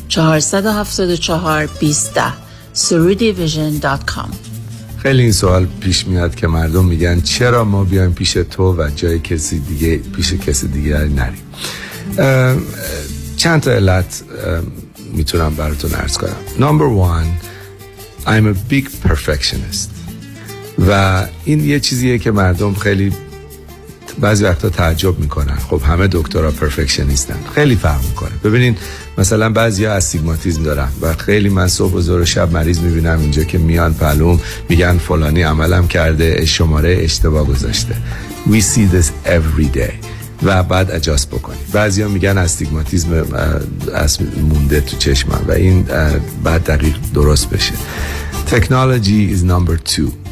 474 20 surudivision.com خیلی این سوال پیش میاد که مردم میگن چرا ما بیایم پیش تو و جای کسی دیگه پیش کسی دیگه نریم. چند تا علت می‌تونم براتون ارز کنم. نمبر وان I'm a big perfectionist. و این یه چیزیه که مردم خیلی بعضی وقتا تعجب می‌کنن. خب همه دکترها پرفکشنیستن. خیلی فهم می‌کنه. ببینین مثلا بعضی ها استیگماتیزم دارن و خیلی من صبح و زور شب مریض می‌بینم اینجا که میان پلوم میگن فلانی عملم کرده شماره اشتباه گذاشته. We see this every day. و بعد اجاست بکنی بعضی ها میگن استیگماتیزم مونده تو چشمم و این بعد دقیق درست بشه. Technology is number two.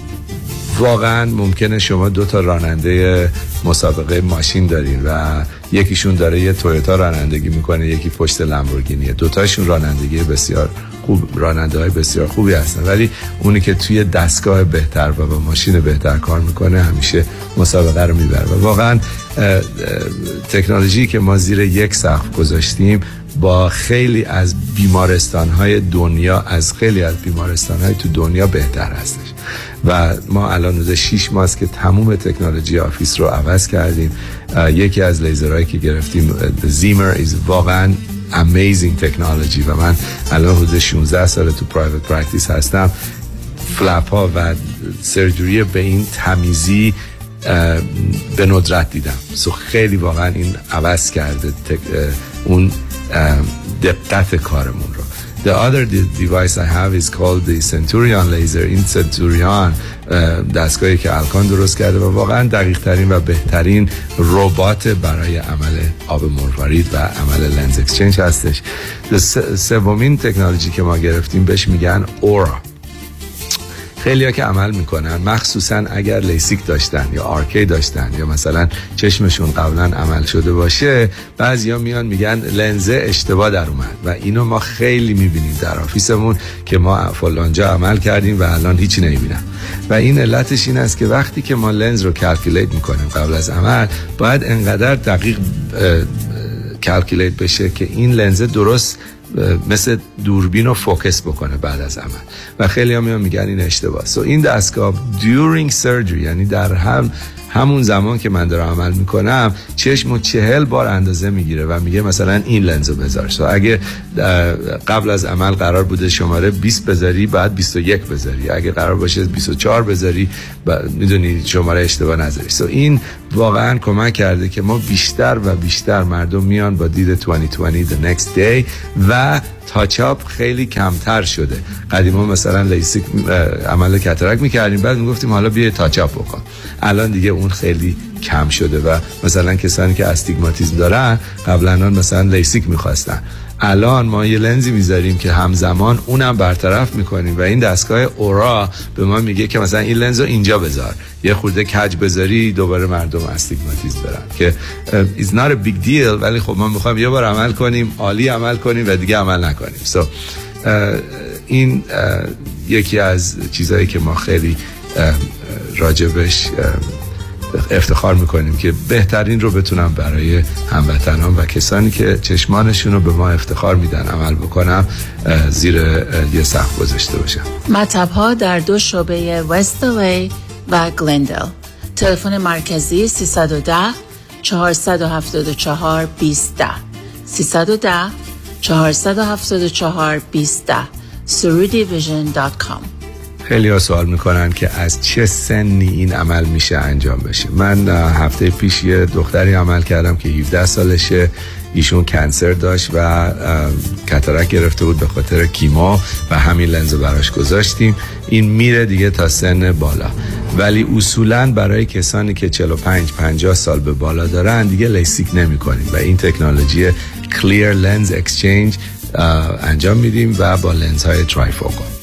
واقعا ممکنه شما دو تا راننده مسابقه ماشین دارین و یکیشون داره یه تویوتا رانندگی می‌کنه یکی پشت لامبورگینیه دوتاشون رانندگی بسیار خوب راننده های بسیار خوبی هستن. ولی اونی که توی دستگاه بهتر و با ماشین بهتر کار می‌کنه همیشه مسابقه رو می‌بره. و واقعا تکنولوژی که ما زیر یک سقف گذاشتیم با خیلی از بیمارستان های دنیا از خیلی از بیمارستان های تو دنیا بهتر هستش. و ما الان روز 6 ماهست که تموم تکنولوژی office رو عوض کردیم. یکی از لیزرهایی که گرفتیم Ziemer is واقعا amazing تکنولوژی و من الان حدود 16 سال تو private practice هستم. flap ها و surgery به این تمیزی به ندرت دیدم. so خیلی واقعا این عوض کرده اون دقت کارمون رو. The other device I have is called the Centurion laser. این Centurion دستگاهی که Alcon درست کرده و واقعا دقیق ترین و بهترین ربات برای عمل آب مروارید و عمل لنز exchange هستش. سومین تکنولوژی که ما گرفتیم بهش میگن ORA خیلی ها که عمل می‌کنن مخصوصا اگر لیسیک داشتن یا RK داشتن یا مثلا چشمشون قبلا عمل شده باشه بعضیا میان میگن لنزه اشتباه در اومد و اینو ما خیلی می‌بینیم در office مون که ما فلانجا عمل کردیم و الان هیچی نمی‌بینم و این علتش این است که وقتی که ما لنز رو calculate می‌کنیم قبل از عمل باید انقدر دقیق calculate بشه که این لنزه درست مثل دوربین رو focus بکنه بعد از عمل. و خیلی هم میگن این اشتباه so این دستگاه during surgery یعنی در هم همون زمان که من دارم عمل می‌کنم چشم و چهل بار اندازه می‌گیره و میگه مثلا این لنزو بذار. سو اگه قبل از عمل قرار بوده شماره 20 بذاری بعد 21 بذاری. اگه قرار باشه 24 بذاری می‌دونی شماره اشتباه نذاری. سو این واقعا کمک کرده که ما بیشتر و بیشتر مردم میان با دید 2020 the next day و تاچاپ خیلی کمتر شده. قدیما مثلا لیسیک عمل cataract می‌کردیم بعد می‌گفتیم حالا بیا touch-up بکن. الان دیگه اون خیلی کم شده و مثلا کسانی که استیگماتیزم دارن قبلا مثلا لیسیک می‌خواستن. الان ما یه لنزی می‌ذاریم که همزمان اونم برطرف می‌کنیم و این دستگاه ORA به ما میگه که مثلا این لنز رو اینجا بذار. یه خورده کج بذاری دوباره مردم استیگماتیزم دارن. که is not a big deal ولی خب ما می‌خوایم یه بار عمل کنیم عالی عمل کنیم و دیگه عمل نکنیم. So, این یکی از چیزهایی که ما خیلی راجبش افتخار می‌کنیم که بهترین رو بتونم برای هموطنان و کسانی که چشمانشون رو به ما افتخار میدن عمل بکنم زیر یه سخت گذاشته باشم. مطب ها در دو شعبه وست و گلندل. تلفن مرکزی 310 474 20 310 474 20 surudivision.com خیلی ها سوال می‌کنن که از چه سنی این عمل میشه انجام بشه. من هفته پیش یه دختری عمل کردم که 17 سالشه. ایشون کنسر داشت و کترک گرفته بود به خاطر کیما و همین لنز براش گذاشتیم. این میره دیگه تا سن بالا. ولی اصولا برای کسانی که 45 50 سال به بالا دارن دیگه لیسیک نمی کنیم و این تکنولوژی Clear Lens Exchange انجام میدیم و با لنز های trifocal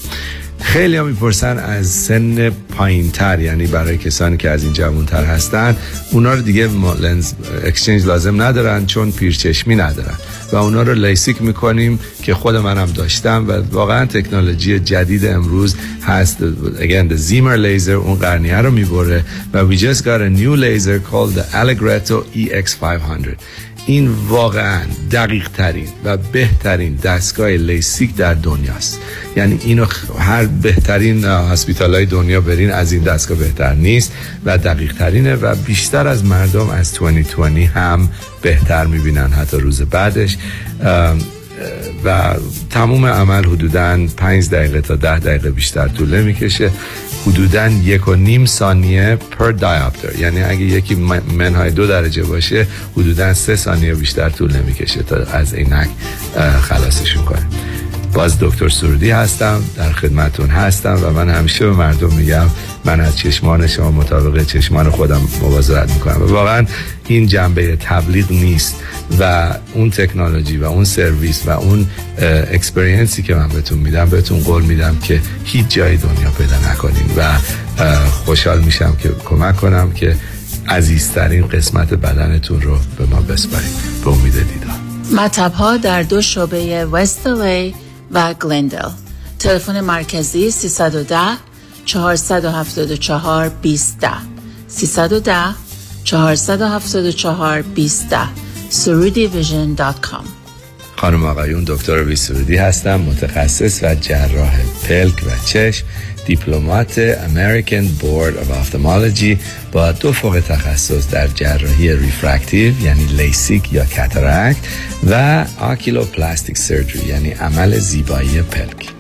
خیلی هم می‌پرسن از سن پایین تر یعنی برای کسانی که از این جوان تر هستن اونا رو دیگه lens exchange لازم ندارن چون پیرچشمی ندارن. و اونا رو لیسیک می‌کنیم که خود منم داشتم و واقعا تکنولوژی جدید امروز هست. Again the Ziemer laser اون قرنیه رو می‌بره و we just got a new laser called the Allegretto EX500 این واقعا دقیق ترین و بهترین دستگاه لیسیک در دنیاست یعنی اینو هر بهترین هسپیتال های دنیا برین از این دستگاه بهتر نیست و دقیق ترینه و بیشتر از مردم از 2020 هم بهتر می‌بینن حتی روز بعدش. و تموم عمل حدودا 5 دقیقه تا 10 دقیقه بیشتر طول می‌کشه حدودا یک و نیم ثانیه پر دایاپتر یعنی اگه یکی منهای دو درجه باشه حدودا سه ثانیه بیشتر طول نمی‌کشه تا از عینک خلاصشون کنه. باز دکتر سرودی هستم در خدمتون هستم و من همیشه به مردم میگم من از چشمان شما مطابق چشمان خودم مواظبت می‌کنم. و واقعا این جنبه تبلیغ نیست و اون تکنولوژی و اون سرویس و اون اکسپریانسی که من بهتون میدم بهتون قول میدم که هیچ جای دنیا پیدا نکنین و خوشحال میشم که کمک کنم که عزیزترین قسمت بدنتون رو به ما بسپارید به امید دیدار. مطب ها در دو شعبه وست و گلندل تلفن مرکزی 310 474 20 310 474 20 surudivision.com خانم آقایون دکتر ویسرودی هستم متخصص و جراح پلک و چشم. Diplomate American Board of Ophthalmology با دو فوق تخصص در جراحی refractive یعنی لیسیک یا cataract و oculoplastic surgery یعنی عمل زیبایی پلک.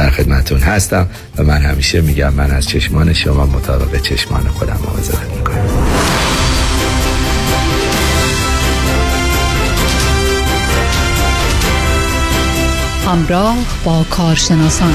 در خدمتون هستم و من همیشه میگم من از چشمان شما مطابق چشمان خودم مواظبت می‌کنم. همراه با کارشناسان.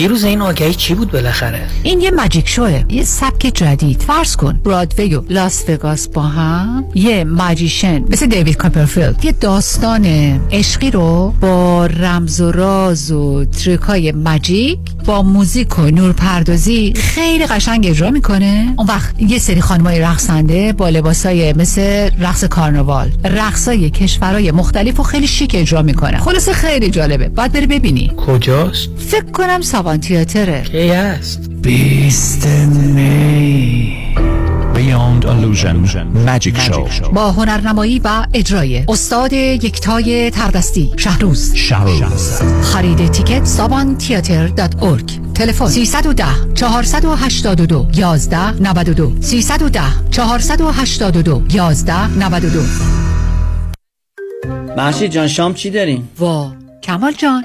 فیروز این آگهی چی بود بالاخره؟ این یه magic show ه. یه سبک جدید. فرض کن. برادوی و لاس وگاس با هم. یه magician مثل دیوید کاپرفیلد یه داستان عشقی رو با رمز و راز و trick ای magic با موزیک و نورپردازی خیلی قشنگ اجرا می‌کنه. اون وقت یه سری خانمای رقصنده با لباسای مثل رقص کارناوال رقصای کشورهای مختلف و خیلی شیک اجرا می‌کنه خلاصه خیلی جالبه. باید بری ببینی. کجاست؟ فکر کنم ساوان تیاتره کی است بیست می Beyond Illusion. Magic Show. با هنرنمایی و اجرای استاد یکتای تردستی شهروز. شهروز. خرید تیکت سابان تیاتر دات ارگ تلفن 310 482 11 92 310 482 11 92 محشید جان شام چی داریم؟ وا کمال جان.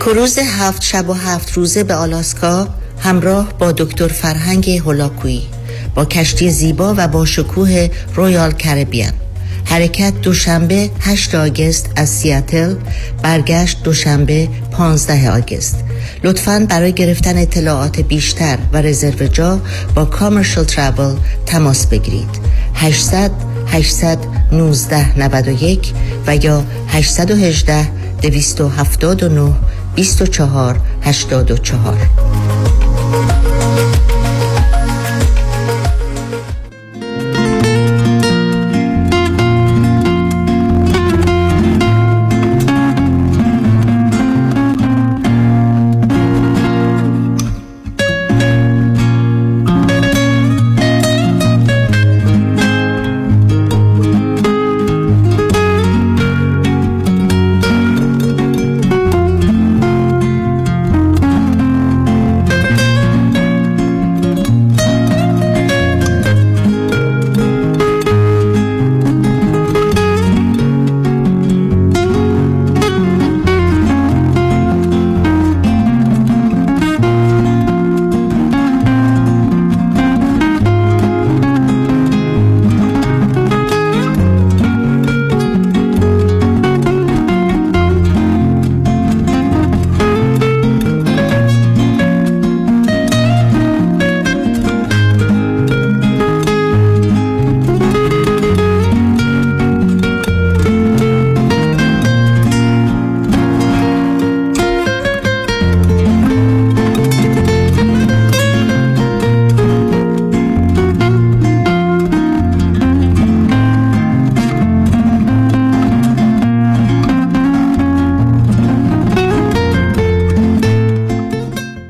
کروز هفت شب و هفت روزه به آلاسکا همراه با دکتر فرهنگ هولاکویی با کشتی زیبا و با شکوه رویال کربیان حرکت دوشنبه 8 آگست از سیاتل برگشت دوشنبه 15 آگست. لطفاً برای گرفتن اطلاعات بیشتر و رزرو جا با کامرشل ترابل تماس بگیرید. 800 819 91 و یا 818 279 24 84